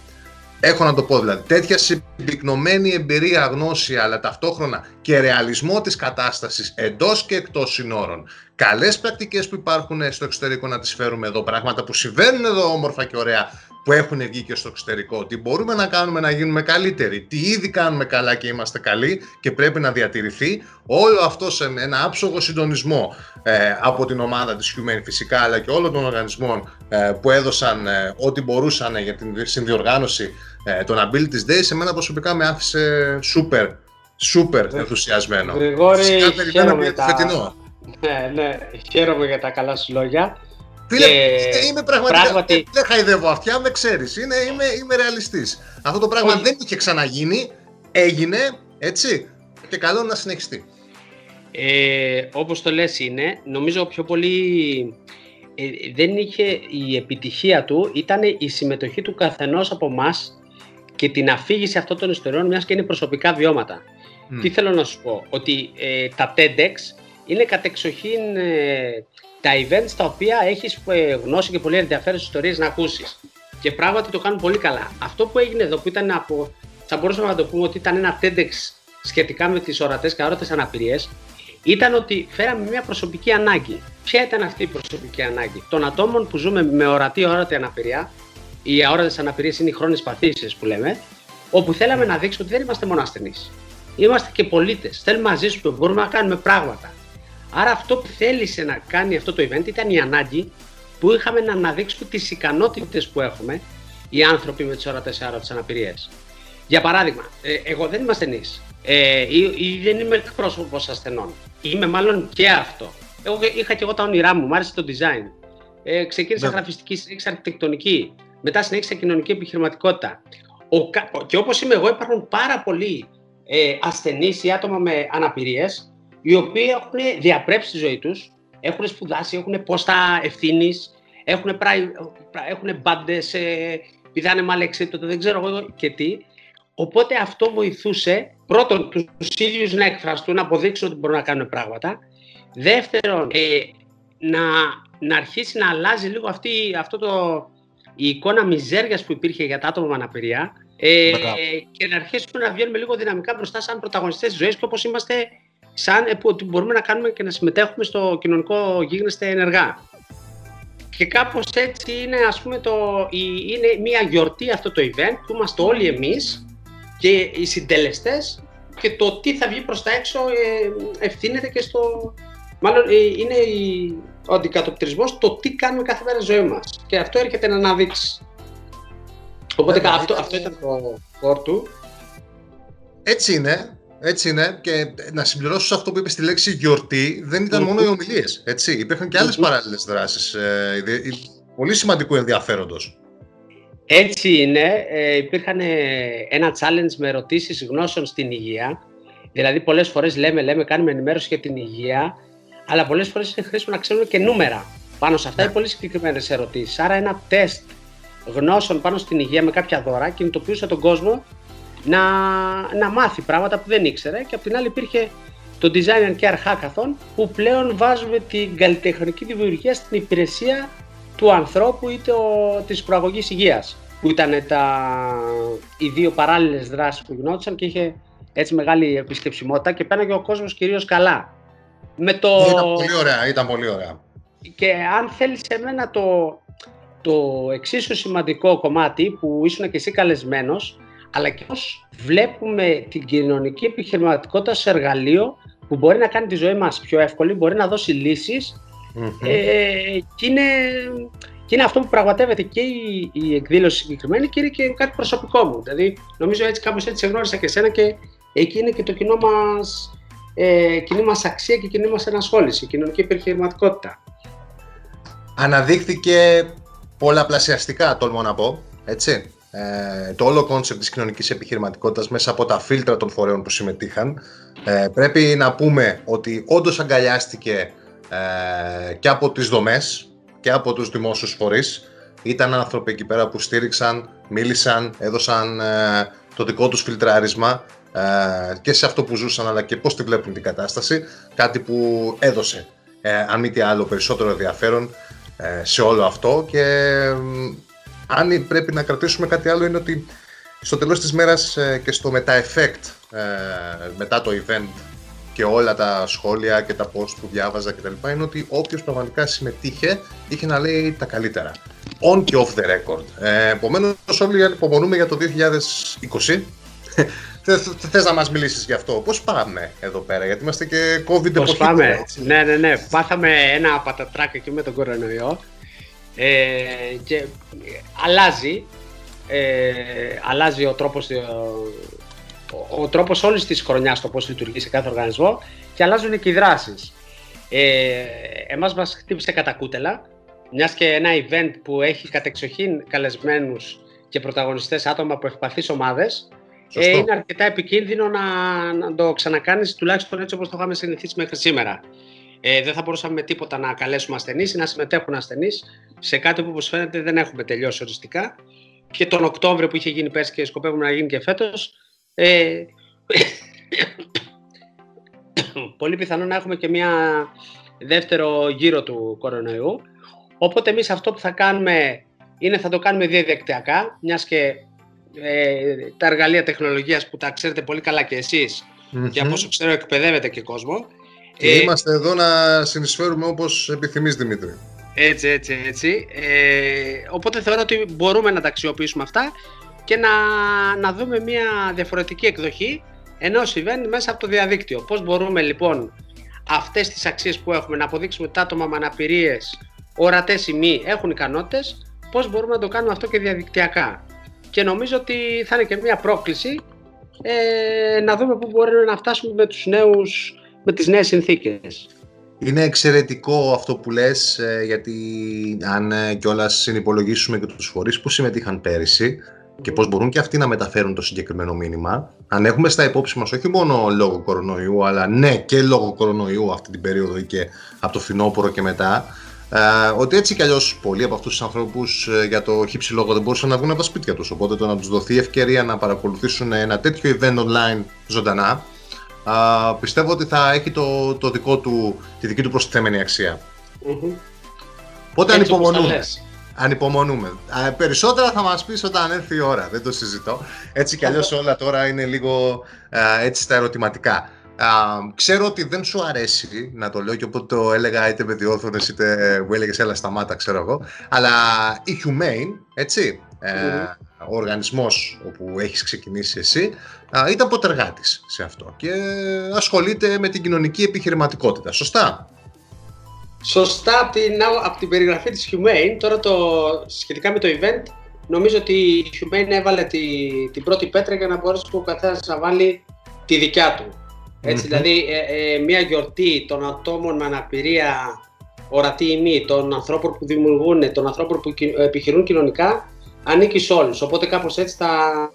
Έχω να το πω δηλαδή, τέτοια συμπυκνωμένη εμπειρία, γνώση, αλλά ταυτόχρονα και ρεαλισμό της κατάστασης εντός και εκτός συνόρων. Καλές πρακτικές που υπάρχουν στο εξωτερικό να τις φέρουμε εδώ, πράγματα που συμβαίνουν εδώ όμορφα και ωραία, που έχουν βγει και στο εξωτερικό, τι μπορούμε να κάνουμε να γίνουμε καλύτεροι, τι ήδη κάνουμε καλά και είμαστε καλοί και πρέπει να διατηρηθεί. Όλο αυτό σε ένα άψογο συντονισμό ε, από την ομάδα της Humane φυσικά, αλλά και όλων των οργανισμών ε, που έδωσαν ε, ό,τι μπορούσαν για την συνδιοργάνωση ε, των Abilities Days, εμένα προσωπικά με άφησε super, super ενθουσιασμένο. Γρηγόρη, Φυσικά περιμένω χαίρομαι και το τα- φετινό. Ναι, ναι, χαίρομαι για τα καλά σου λόγια. Φίλε, Και ε, είμαι πραγματικά. πράγματι- Δεν, δεν χαϊδεύω αυτιά, με ξέρεις. Είμαι, είμαι, είμαι ρεαλιστής. Αυτό το πράγμα Όχι. δεν είχε ξαναγίνει. Έγινε, έτσι. Και καλό να συνεχιστεί. Ε, όπως το λες είναι, νομίζω πιο πολύ ε, δεν είχε η επιτυχία του, ήταν η συμμετοχή του καθενός από εμάς και την αφήγηση αυτών των ιστοριών μιας και είναι προσωπικά βιώματα. Μμ. Τι θέλω να σου πω, ότι ε, τα TEDx είναι κατεξοχήν ε, τα events τα οποία έχεις ε, γνώση και πολύ ενδιαφέρουσες ιστορίες να ακούσεις. Και πράγματι το κάνουν πολύ καλά. Αυτό που έγινε εδώ που ήταν από, θα μπορούσαμε να το πούμε ότι ήταν ένα TEDx σχετικά με τις ορατές και αόρατες αναπηρίες, ήταν ότι φέραμε μια προσωπική ανάγκη. Ποια ήταν αυτή η προσωπική ανάγκη; Των ατόμων που ζούμε με ορατή ορατή αναπηρία, οι αόρατες αναπηρίες είναι οι χρόνιες παθήσεις που λέμε, όπου θέλαμε να δείξουμε ότι δεν είμαστε μόνο ασθενείς. Είμαστε και πολίτες. Θέλουμε μαζί σου μπορούμε να κάνουμε πράγματα. Άρα αυτό που θέλησε να κάνει αυτό το event ήταν η ανάγκη που είχαμε να αναδείξουμε τις ικανότητες που έχουμε οι άνθρωποι με τις ορατέ αόρατε αναπηρίες. Για παράδειγμα, ε, εγώ δεν είμαι ασθενής ε, ή, ή δεν είμαι εκπρόσωπος ασθενών. Είμαι μάλλον και αυτό. Εγώ είχα και εγώ τα όνειρά μου, μου άρεσε το design. Ε, ξεκίνησα Ναι. γραφιστική, συνέχισα αρχιτεκτονική. Μετά συνέχισα κοινωνική επιχειρηματικότητα. Ο, κα- και όπως είμαι εγώ υπάρχουν πάρα πολλοί ε, ασθενείς ή άτομα με αναπηρίες οι οποίοι έχουν διαπρέψει τη ζωή τους, έχουν σπουδάσει, έχουν πόστα ευθύνης, έχουν, πράι, έχουν μπάντες, ε, πηδάνε με αλεξίπτωτα, δεν ξέρω εγώ και τι. Οπότε αυτό βοηθούσε πρώτον τους ίδιους να εκφραστούν, να αποδείξουν ότι μπορούν να κάνουν πράγματα. Δεύτερον, ε, να, να αρχίσει να αλλάζει λίγο αυτή, αυτό το, η εικόνα μιζέριας που υπήρχε για τα άτομα με αναπηρία ε, Μπράβο. και να αρχίσουμε να βγαίνουμε λίγο δυναμικά μπροστά σαν πρωταγωνιστές της ζωής και όπως είμαστε σαν ε, που ότι μπορούμε να κάνουμε και να συμμετέχουμε στο κοινωνικό γίγνεσθε ενεργά. Και κάπως έτσι είναι, ας πούμε, το, η- είναι μια γιορτή αυτό το event που είμαστε όλοι εμείς και οι συντελεστές και το τι θα βγει προς τα έξω ε, ευθύνεται και στο... Μάλλον ε, είναι η, ο αντικατοπτρισμός το τι κάνουμε κάθε μέρα στη ζωή μας. Και αυτό έρχεται να αναδείξει. Οπότε Βέβαια, αυτό, ήταν- αυτό ήταν το core του. Έτσι είναι. Έτσι είναι. Και να συμπληρώσω σε αυτό που είπες στη λέξη γιορτή, δεν ήταν Μμμ. μόνο οι ομιλίες. Υπήρχαν και άλλες Μμμ. παράλληλες δράσεις. Ε, ιδε- ε, πολύ σημαντικού ενδιαφέροντος. Έτσι είναι. Ε, υπήρχαν ε, ένα challenge με ερωτήσεις γνώσεων στην υγεία. Δηλαδή, πολλές φορές λέμε, λέμε, κάνουμε ενημέρωση για την υγεία, αλλά πολλές φορές είναι χρήσιμο να ξέρουμε και νούμερα πάνω σε αυτά Ναι. οι πολύ συγκεκριμένες ερωτήσεις. Άρα, ένα τεστ γνώσεων πάνω στην υγεία με κάποια δώρα κινητοποιούσε τον κόσμο να, να μάθει πράγματα που δεν ήξερε και απ' την άλλη υπήρχε το Design and Care Hackathon που πλέον βάζουμε την καλλιτεχνική δημιουργία στην υπηρεσία του ανθρώπου ή το, της προαγωγής υγείας που ήταν τα, οι δύο παράλληλες δράσεις που γινόντουσαν και είχε έτσι μεγάλη επισκεψιμότητα και πέναγε ο κόσμος κυρίως καλά. Με το... Ήταν πολύ ωραία. Ήταν πολύ ωραία. Και αν θέλεις εμένα το, το εξίσου σημαντικό κομμάτι που ήσουν και εσύ καλεσμένος, αλλά και πώς βλέπουμε την κοινωνική επιχειρηματικότητα σε εργαλείο που μπορεί να κάνει τη ζωή μας πιο εύκολη, μπορεί να δώσει λύσεις Μμμ. ε, και, είναι, και είναι αυτό που πραγματεύεται και η, η εκδήλωση συγκεκριμένη και είναι και κάτι προσωπικό μου. Δηλαδή, νομίζω έτσι κάπως έτσι σε γνώρισα και εσένα και εκεί είναι και το κοινό μας, ε, κοινή μας αξία και κοινή μας ενασχόληση, η κοινωνική επιχειρηματικότητα. Αναδείχθηκε πολλαπλασιαστικά, τολμώ να πω. Έτσι. Ε, το όλο concept της κοινωνικής επιχειρηματικότητας μέσα από τα φίλτρα των φορέων που συμμετείχαν. Ε, πρέπει να πούμε ότι όντως αγκαλιάστηκε ε, και από τις δομές και από τους δημόσιους φορείς. Ήταν άνθρωποι εκεί πέρα που στήριξαν, μίλησαν, έδωσαν ε, το δικό τους φιλτράρισμα ε, και σε αυτό που ζούσαν αλλά και πώς τη βλέπουν την κατάσταση. Κάτι που έδωσε, ε, αν μη τι άλλο, περισσότερο ενδιαφέρον ε, σε όλο αυτό και μ, αν πρέπει να κρατήσουμε κάτι άλλο είναι ότι στο τέλος της μέρας ε, και στο μετά-effect ε, μετά το event και όλα τα σχόλια και τα post που διάβαζα κτλ. είναι ότι όποιος πραγματικά συμμετείχε είχε να λέει τα καλύτερα. On και off the record. Ε, Επομένως, όλοι υπομονούμε για το 2020. Θε- Θες να μας μιλήσεις γι' αυτό; Πώς πάμε εδώ πέρα, γιατί είμαστε και COVID Πώς εποχή. πάμε; τώρα, έτσι. Ναι, ναι, ναι. Πάθαμε ένα πατατράκ εκεί με τον κορονοϊό. Ε, και αλλάζει. Ε, αλλάζει ο τρόπος, ε, ο, ο τρόπος όλης της χρονιάς το πώς λειτουργεί σε κάθε οργανισμό και αλλάζουν και οι δράσεις. Ε, εμάς μας χτύπησε κατά κούτελα, μιας και ένα event που έχει κατεξοχήν καλεσμένους και πρωταγωνιστές άτομα από ευπαθείς ομάδες, ε, Σωστό. είναι αρκετά επικίνδυνο να, να το ξανακάνεις τουλάχιστον έτσι όπως το είχαμε συνηθίσει μέχρι σήμερα. Ε, δεν θα μπορούσαμε με τίποτα να καλέσουμε ασθενείς ή να συμμετέχουν ασθενείς σε κάτι που όπως φαίνεται δεν έχουμε τελειώσει οριστικά και τον Οκτώβριο που είχε γίνει πέρσι και σκοπεύουμε να γίνει και φέτος ε, [coughs] πολύ πιθανό να έχουμε και μια δεύτερο γύρο του κορονοϊού οπότε εμείς αυτό που θα κάνουμε είναι θα το κάνουμε διαδικτυακά μιας και ε, τα εργαλεία τεχνολογίας που τα ξέρετε πολύ καλά και εσείς και από Μμμ. όσο ξέρω εκπαιδεύετε και κόσμο. Και Ε, είμαστε εδώ να συνεισφέρουμε όπως επιθυμείς Δημήτρη. Έτσι, έτσι, έτσι. Ε, οπότε θεωρώ ότι μπορούμε να τα αξιοποιήσουμε αυτά και να, να δούμε μια διαφορετική εκδοχή ενός event μέσα από το διαδίκτυο. Πώς μπορούμε λοιπόν αυτές τις αξίες που έχουμε να αποδείξουμε ότι τα άτομα με αναπηρίες, ορατές ή μη, έχουν ικανότητες, πώς μπορούμε να το κάνουμε αυτό και διαδικτυακά. Και νομίζω ότι θα είναι και μια πρόκληση ε, να δούμε πού μπορούμε να φτάσουμε με, τους νέους, με τις νέες συνθήκες. Είναι εξαιρετικό αυτό που λες, ε, γιατί αν ε, κιόλας συνυπολογίσουμε και τους φορείς που συμμετείχαν πέρυσι και πώς μπορούν και αυτοί να μεταφέρουν το συγκεκριμένο μήνυμα, αν έχουμε στα υπόψη μας όχι μόνο λόγω κορονοϊού, αλλά ναι και λόγω κορονοϊού αυτή την περίοδο ή και από το φινόπωρο και μετά, ε, ότι έτσι κι αλλιώς πολλοί από αυτούς τους ανθρώπους για το χύψη λόγο δεν μπορούσαν να βγουν από τα σπίτια τους. Οπότε το να τους δοθεί ευκαιρία να παρακολουθήσουν ένα τέτοιο event online ζωντανά, α, πιστεύω ότι θα έχει το, το δικό του, τη δική του προσθέμενη αξία. Μμμ. Οπότε Έτσι όπως τα ανυπομονούμε. λες. Ανυπομονούμε. Α, περισσότερα θα μας πεις όταν έρθει η ώρα, δεν το συζητώ. Έτσι κι αλλιώς όλα τώρα είναι λίγο α, έτσι στα ερωτηματικά. Α, ξέρω ότι δεν σου αρέσει να το λέω και οπότε το έλεγα είτε με διόρθωνες είτε μου έλεγες έλα σταμάτα ξέρω εγώ. Αλλά η Humane, έτσι, ε, ο οργανισμός όπου έχεις ξεκινήσει εσύ, α, ήταν ποτεργάτης σε αυτό και ασχολείται με την κοινωνική επιχειρηματικότητα, σωστά; Σωστά από την, από την περιγραφή της Humane, τώρα το, σχετικά με το event, νομίζω ότι η Humane έβαλε τη, την πρώτη πέτρα για να μπορέσει ο καθένας να βάλει τη δικιά του. Έτσι, Μμμ. δηλαδή ε, ε, μια γιορτή των ατόμων με αναπηρία ορατή ή μη, των ανθρώπων που δημιουργούν, των ανθρώπων που κοι- επιχειρούν κοινωνικά, ανήκει σε όλους. Οπότε κάπως έτσι θα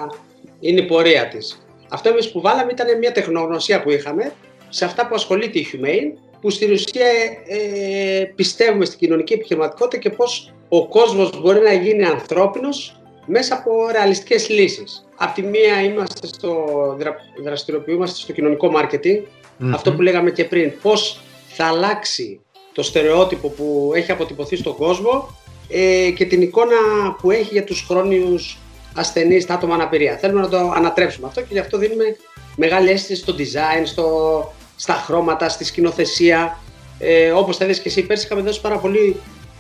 είναι η πορεία της. Αυτό εμείς που βάλαμε ήταν μια τεχνογνωσία που είχαμε σε αυτά που ασχολείται η Humane, που στην ουσία ε, πιστεύουμε στην κοινωνική επιχειρηματικότητα και πώς ο κόσμος μπορεί να γίνει ανθρώπινος μέσα από ρεαλιστικές λύσεις. Απ' τη μία είμαστε στο, δρα- δραστηριοποιούμαστε στο κοινωνικό μάρκετινγκ, Μμμ. αυτό που λέγαμε και πριν, πώς θα αλλάξει το στερεότυπο που έχει αποτυπωθεί στον κόσμο ε, και την εικόνα που έχει για τους χρόνιους ασθενείς, τα άτομα αναπηρία. Θέλουμε να το ανατρέψουμε αυτό και γι' αυτό δίνουμε μεγάλη αίσθηση στο design, στο, στα χρώματα, στη σκηνοθεσία. Ε, όπως θα δεις και εσύ πέρσι είχαμε δώσει πάρα πολύ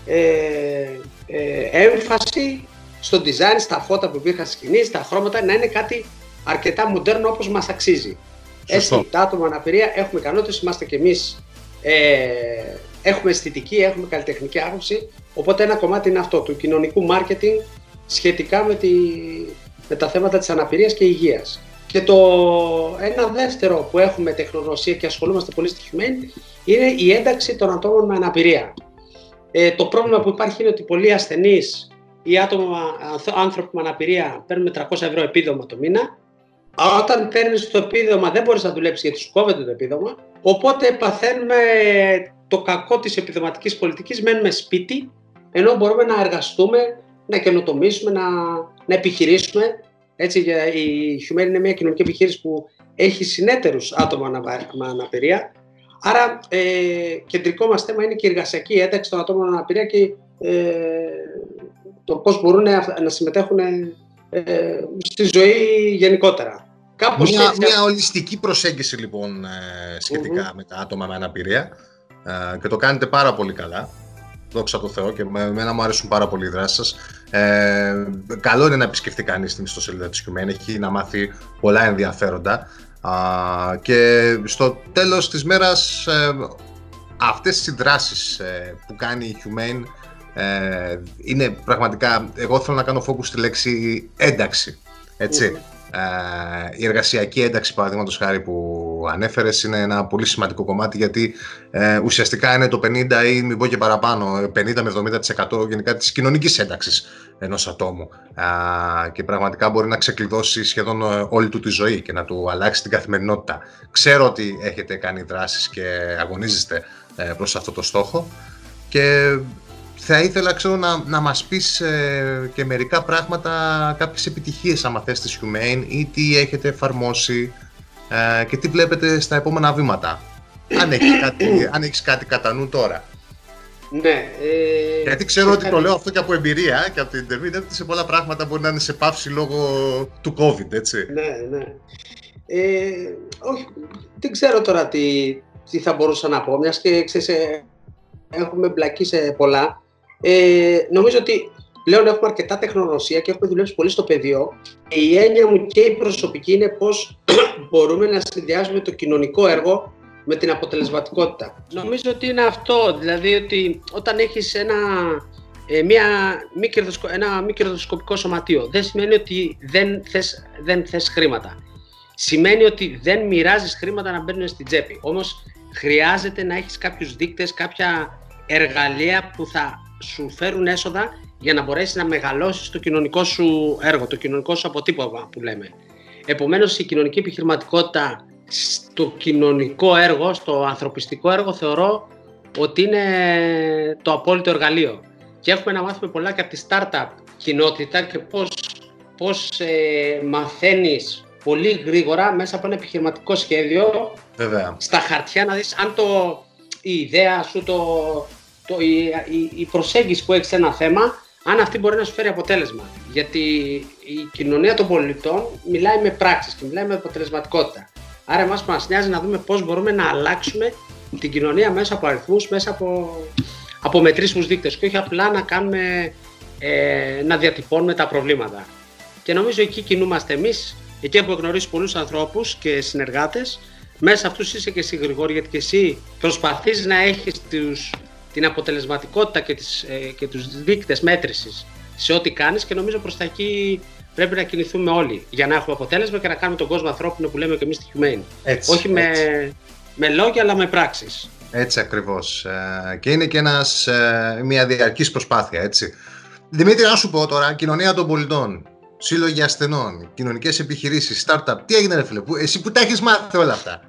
ε, ε, έμφαση στο design, στα φώτα που υπήρχαν στη σκηνή, στα χρώματα, να είναι κάτι αρκετά μοντέρνο όπως μας αξίζει. Σωστό. Έτσι, τα άτομα με αναπηρία έχουμε ικανότητες, είμαστε κι εμείς, ε, έχουμε αισθητική, έχουμε καλλιτεχνική άποψη, οπότε ένα κομμάτι είναι αυτό, του κοινωνικού marketing σχετικά με, τη, με τα θέματα της αναπηρίας και υγείας. Και το ένα δεύτερο που έχουμε τεχνογνωσία και ασχολούμαστε πολύ στη Humane είναι η ένταξη των ατόμων με αναπηρία. Ε, το πρόβλημα που υπάρχει είναι ότι πολλοί ασθενείς ή άτομα, ανθ- άνθρωποι με αναπηρία παίρνουν 300 ευρώ επίδομα το μήνα. Όταν παίρνεις το επίδομα δεν μπορείς να δουλέψεις γιατί σου κόβεται το επίδομα. Οπότε παθαίνουμε το κακό της επιδοματικής πολιτικής, μένουμε σπίτι, ενώ μπορούμε να εργαστούμε, να καινοτομήσουμε, να, να επιχειρήσουμε. Έτσι, για- η Humane είναι μια κοινωνική επιχείρηση που έχει συνέτερους άτομα ανα- με αναπηρία. Άρα, ε, κεντρικό μας θέμα είναι και η εργασιακή ένταξη των ατόμων με αναπηρία και ε, το πώς μπορούν να, να συμμετέχουν ε, στη ζωή γενικότερα. Κάπως Μια, έτσι, μια ολιστική προσέγγιση λοιπόν ε, σχετικά Μμμ. με τα άτομα με αναπηρία ε, και το κάνετε πάρα πολύ καλά. Δόξα τω Θεώ και με εμένα μου αρέσουν πάρα πολύ οι δράσεις σας. Ε, καλό είναι να επισκεφτεί κανείς την ιστοσελίδα της Humane, έχει να μάθει πολλά ενδιαφέροντα. Α, και στο τέλος της μέρας ε, αυτές οι δράσεις ε, που κάνει η Humane ε, είναι πραγματικά, εγώ θέλω να κάνω focus στη λέξη ένταξη, έτσι. Μμμ. Ε, η εργασιακή ένταξη, παραδείγματος χάρη που ανέφερες, είναι ένα πολύ σημαντικό κομμάτι γιατί ε, ουσιαστικά είναι το 50 ή μην πω και παραπάνω, ε, 50 με 70% γενικά της κοινωνικής ένταξης ενός ατόμου Α, και πραγματικά μπορεί να ξεκλειδώσει σχεδόν ε, όλη του τη ζωή και να του αλλάξει την καθημερινότητα. Ξέρω ότι έχετε κάνει δράσεις και αγωνίζεστε ε, προς αυτό το στόχο και θα ήθελα ξέρω, να, να μας πεις ε, και μερικά πράγματα, κάποιες επιτυχίες άμα θες της Humane ή τι έχετε εφαρμόσει ε, και τι βλέπετε στα επόμενα βήματα. Αν έχεις κάτι, [coughs] αν έχεις κάτι κατά νου τώρα. Ναι. Ε, Γιατί ξέρω ότι το ξεκάθαρα. λέω αυτό και από εμπειρία και από την interview, ότι σε πολλά πράγματα μπορεί να είναι σε πάυση λόγω του COVID, έτσι. Ναι, ναι. Ε, όχι, δεν ξέρω τώρα τι, τι θα μπορούσα να πω, μιας και ξέρεις, ε, έχουμε μπλακεί σε πολλά. Ε, νομίζω ότι πλέον έχουμε αρκετά τεχνογνωσία και έχουμε δουλέψει πολύ στο πεδίο. Η έννοια μου και η προσωπική είναι πώς [clears throat] μπορούμε να συνδυάσουμε το κοινωνικό έργο με την αποτελεσματικότητα. Νομίζω ότι είναι αυτό, δηλαδή ότι όταν έχεις ένα, ε, μια μη κερδοσκο- ένα μη κερδοσκοπικό σωματείο, δεν σημαίνει ότι δεν θες, δεν θες χρήματα. Σημαίνει ότι δεν μοιράζεις χρήματα να μπαίνουν στην τσέπη. Όμως χρειάζεται να έχεις κάποιους δείκτες, κάποια εργαλεία που θα σου φέρουν έσοδα για να μπορέσεις να μεγαλώσεις το κοινωνικό σου έργο, το κοινωνικό σου αποτύπωμα που λέμε. Επομένως η κοινωνική επιχειρηματικότητα στο κοινωνικό έργο, στο ανθρωπιστικό έργο θεωρώ ότι είναι το απόλυτο εργαλείο. Και έχουμε να μάθουμε πολλά και από τη startup κοινότητα και πώς, πώς ε, μαθαίνεις πολύ γρήγορα μέσα από ένα επιχειρηματικό σχέδιο Βέβαια. στα χαρτιά να δεις αν το, η ιδέα σου, το, το, η, η, η προσέγγιση που έχεις σε ένα θέμα, αν αυτή μπορεί να σου φέρει αποτέλεσμα. Γιατί η κοινωνία των πολιτών μιλάει με πράξεις και μιλάει με αποτελεσματικότητα. Άρα εμάς μας νοιάζει να δούμε πώς μπορούμε να αλλάξουμε την κοινωνία μέσα από αριθμούς, μέσα από, από μετρήσιμους δείκτες και όχι απλά να κάνουμε, ε, να διατυπώνουμε τα προβλήματα. Και νομίζω εκεί κινούμαστε εμείς, εκεί έχω γνωρίσει πολλούς ανθρώπους και συνεργάτες, μέσα αυτούς είσαι και εσύ Γρηγόρη, γιατί και εσύ προσπαθείς να έχεις τους, την αποτελεσματικότητα και, τις, ε, και τους δείκτες μέτρησης σε ό,τι κάνεις και νομίζω προς τα εκεί πρέπει να κινηθούμε όλοι για να έχουμε αποτέλεσμα και να κάνουμε τον κόσμο ανθρώπινο που λέμε και εμείς στη Humane. Έτσι, Όχι με, έτσι. με λόγια αλλά με πράξεις. Έτσι ακριβώς. Ε, Και είναι και ένας, ε, μια διαρκής προσπάθεια, έτσι. Δημήτρη, να σου πω τώρα, κοινωνία των πολιτών, σύλλογοι ασθενών, κοινωνικές επιχειρήσεις, startup, τι έγινε ρε φίλε, που, εσύ που τα έχεις μάθει όλα αυτά.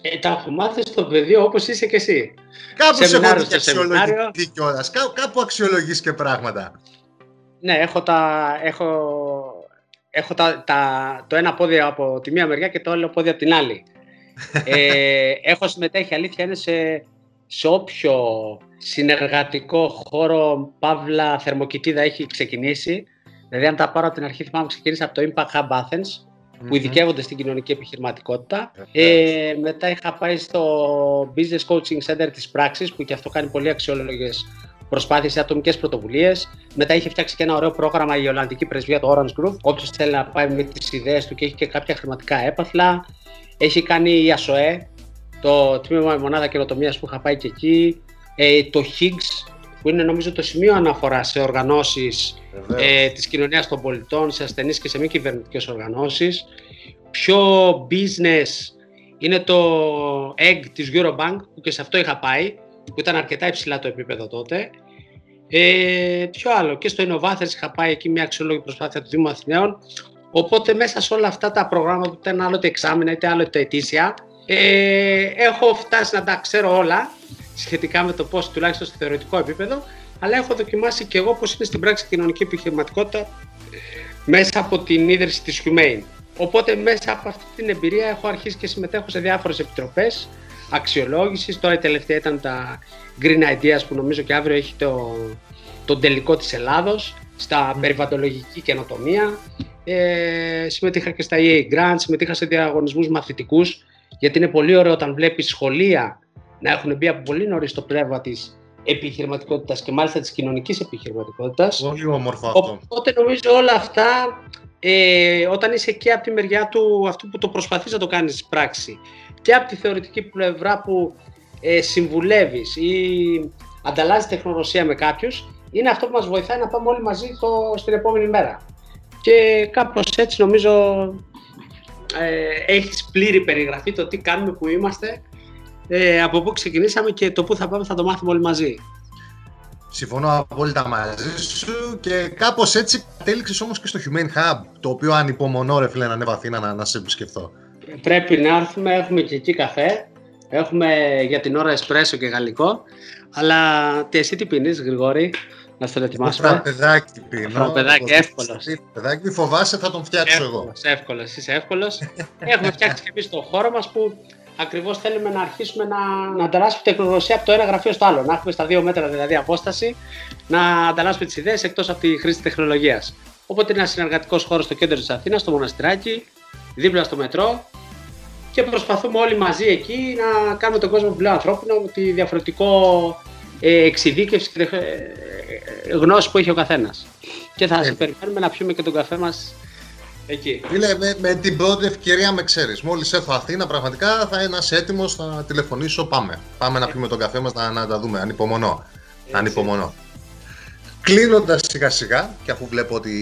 Ε, τα έχω μάθει στο πεδίο όπως είσαι και εσύ. Κάπου σε έχω Σεμινάριος δει και στο σεμινάριο. αξιολογητή κιόλας, Κά, κάπου αξιολογείς και πράγματα. Ναι, έχω, τα, έχω, έχω τα, τα, το ένα πόδι από τη μία μεριά και το άλλο πόδι από την άλλη. [laughs] ε, έχω συμμετέχει, αλήθεια είναι, σε, σε όποιο συνεργατικό χώρο Παύλα Θερμοκοιτίδα έχει ξεκινήσει. Δηλαδή, αν τα πάρω από την αρχή, θυμάμαι ξεκίνησα από το Impact Hub Athens, που ειδικεύονται στην κοινωνική επιχειρηματικότητα. Ε, μετά είχα πάει στο Business Coaching Center της πράξης, που και αυτό κάνει πολύ αξιόλογες προσπάθειες σε ατομικές πρωτοβουλίες. Μετά είχε φτιάξει και ένα ωραίο πρόγραμμα η Ολλανδική Πρεσβεία, το Orange Group. Όποιος θέλει να πάει με τις ιδέες του και έχει και κάποια χρηματικά έπαθλα. Έχει κάνει η ΑΣΟΕ, το τμήμα η μονάδα καινοτομίας που είχα πάει και εκεί. Ε, το Higgs, που είναι νομίζω το σημείο αναφοράς σε οργανώσεις Βεβαίως. ε, της κοινωνίας των πολιτών, σε ασθενείς και σε μη κυβερνητικές οργανώσεις. Πιο business είναι το EGG της Eurobank, που και σε αυτό είχα πάει, που ήταν αρκετά υψηλά το επίπεδο τότε. Ε, ποιο άλλο, και στο Innovathers είχα πάει εκεί μια αξιόλογη προσπάθεια του Δήμου Αθηναίων. Οπότε μέσα σε όλα αυτά τα προγράμματα που ήταν άλλοτε εξάμεινα είτε άλλοτε ετήσια, ε, έχω φτάσει να τα ξέρω όλα σχετικά με το πώς τουλάχιστον στο θεωρητικό επίπεδο, αλλά έχω δοκιμάσει και εγώ πώς είναι στην πράξη κοινωνική επιχειρηματικότητα μέσα από την ίδρυση της Humane. Οπότε μέσα από αυτή την εμπειρία έχω αρχίσει και συμμετέχω σε διάφορες επιτροπές αξιολόγησης. Τώρα η τελευταία ήταν τα Green Ideas που νομίζω και αύριο έχει το, τον τελικό της Ελλάδος στα περιβαλλοντολογική καινοτομία. Ε, συμμετείχα και στα EA Grants, συμμετείχα σε διαγωνισμούς μαθητικούς γιατί είναι πολύ ωραίο όταν βλέπεις σχολεία να έχουν μπει από πολύ νωρίς στο πνεύμα της επιχειρηματικότητας και μάλιστα της κοινωνικής επιχειρηματικότητας. Πολύ όμορφο αυτό. Οπότε νομίζω όλα αυτά, ε, όταν είσαι και από τη μεριά του αυτού που το προσπαθείς να το κάνεις πράξη και από τη θεωρητική πλευρά που ε, συμβουλεύεις ή ανταλλάσσεις τεχνογνωσία με κάποιους, είναι αυτό που μας βοηθάει να πάμε όλοι μαζί στο, στην επόμενη μέρα. Και κάπως έτσι νομίζω ε, έχεις πλήρη περιγραφή το τι κάνουμε, που είμαστε, ε, από πού ξεκινήσαμε και το πού θα πάμε θα το μάθουμε όλοι μαζί. Συμφωνώ απόλυτα μαζί σου και κάπως έτσι κατέληξες όμως και στο Humane Hub, το οποίο ανυπομονώ ρε φίλε να ανέβω Αθήνα να, να σε επισκεφθώ. Πρέπει να έρθουμε, έχουμε και εκεί καφέ, έχουμε για την ώρα εσπρέσο και γαλλικό, αλλά τι εσύ τι πίνεις Γρηγόρη, να στο ετοιμάσουμε; Φραπεδάκι πίνω. Φραπεδάκι, Το- εύκολος. Φραπεδάκι, μη φοβάσαι θα τον φτιάξω εγώ. Εύκολος, εύκολος, είσαι εύκολος. [laughs] έχουμε φτιάξει και εμείς το χώρο μας που ακριβώς θέλουμε να αρχίσουμε να, να ανταλλάσσουμε τεχνογνωσία από το ένα γραφείο στο άλλο, να έχουμε στα δύο μέτρα δηλαδή απόσταση, να ανταλλάσσουμε τις ιδέες εκτός από τη χρήση τεχνολογίας. Οπότε είναι ένας συνεργατικός χώρος στο κέντρο της Αθήνας, στο Μοναστηράκι, δίπλα στο μετρό, και προσπαθούμε όλοι μαζί εκεί να κάνουμε τον κόσμο πλέον ανθρώπινο με τη διαφορετικό ε, εξειδίκευση και ε, ε, γνώση που έχει ο καθένας. Και θα σε Ε. περιμένουμε να πιούμε και τον καφέ μας εκεί. Φίλε, με, με την πρώτη ευκαιρία με ξέρεις. Μόλις έρθω Αθήνα, πραγματικά θα είσαι έτοιμος, θα τηλεφωνήσω, πάμε. Πάμε να πιούμε τον καφέ μας, να, να τα δούμε. Ανυπομονώ. Έτσι. Ανυπομονώ. Κλείνοντας σιγά σιγά, και αφού βλέπω ότι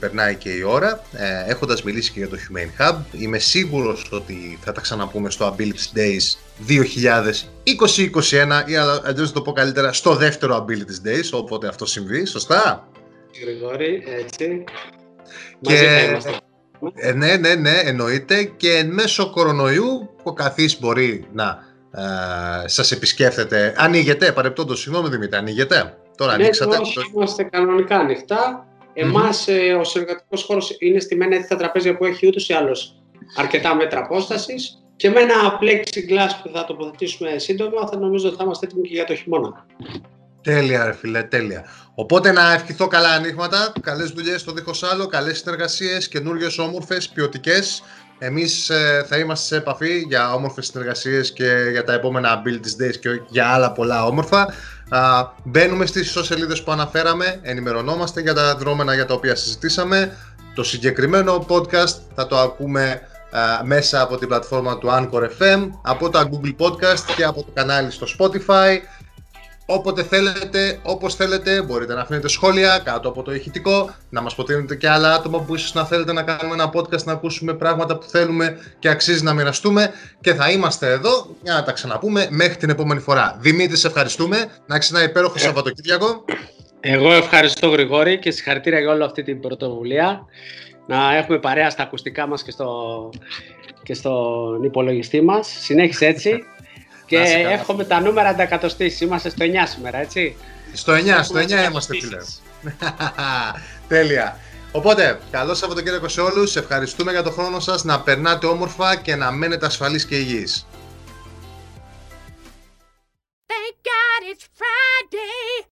περνάει και η ώρα, ε, έχοντας μιλήσει και για το Humane Hub, είμαι σίγουρος ότι θα τα ξαναπούμε στο Ability Days 2020-2021 ή αλλιώς να το πω καλύτερα στο δεύτερο Ability Days, όποτε αυτό συμβεί. Σωστά; Γρηγόρη, έτσι. Και... Μαζί θα είμαστε. Ε, ναι, ναι, ναι, εννοείται. Και εν μέσω κορονοϊού, ο καθής μπορεί να ε, σας επισκέφτεται. Ανοίγεται, παρεπτόντως, συγγνώμη Δημήτρη, ανοίγεται. Τώρα Ναι, ανοίξατε. όχι, είμαστε κανονικά ανοιχτά. Εμάς ε, ο συνεργατικός χώρος είναι στημένα έτσι τα τραπέζια που έχει ούτως ή άλλως αρκετά μέτρα απόστασης και με ένα plexiglass που θα τοποθετήσουμε σύντομα θα νομίζω ότι θα είμαστε έτοιμοι και για το χειμώνα. Τέλεια, ρε φίλε, τέλεια. Οπότε να ευχηθώ καλά ανοίγματα, καλές δουλειές στο δίχως άλλο, καλές συνεργασίες, καινούριες όμορφες, ποιοτικές. Εμείς ε, θα είμαστε σε επαφή για όμορφες συνεργασίες και για τα επόμενα Abilities Days και για άλλα πολλά όμορφα. Α, μπαίνουμε στις σελίδες που αναφέραμε, ενημερωνόμαστε για τα δρόμενα για τα οποία συζητήσαμε. Το συγκεκριμένο podcast θα το ακούμε α, μέσα από την πλατφόρμα του Anchor FM, από τα Google Podcast και από το κανάλι στο Spotify. Όποτε θέλετε, όπως θέλετε, μπορείτε να αφήνετε σχόλια κάτω από το ηχητικό, να μας προτείνετε και άλλα άτομα που ίσως να θέλετε να κάνουμε ένα podcast, να ακούσουμε πράγματα που θέλουμε και αξίζει να μοιραστούμε και θα είμαστε εδώ για να τα ξαναπούμε μέχρι την επόμενη φορά. Δημήτρη, σε ευχαριστούμε. Να έχεις ένα υπέροχο Σαββατοκύριακο. Εγώ ευχαριστώ Γρηγόρη και συγχαρητήρια για όλη αυτή την πρωτοβουλία. Να έχουμε παρέα στα ακουστικά μας και, στο, και στον υπολογιστή μας. Συνέχισε έτσι. Και Να είσαι καλά. εύχομαι τα νούμερα να τα εκατοστήσεις. Είμαστε στο 9 σήμερα, έτσι. Στο 9, στο 9 Έχουμε είμαστε φίλε. εκατοστήσεις. [laughs] Τέλεια. Οπότε, καλό Σαββατοκύριακο σε όλους. Ευχαριστούμε για τον χρόνο σας. Να περνάτε όμορφα και να μένετε ασφαλείς και υγιείς. Thank God it's Friday.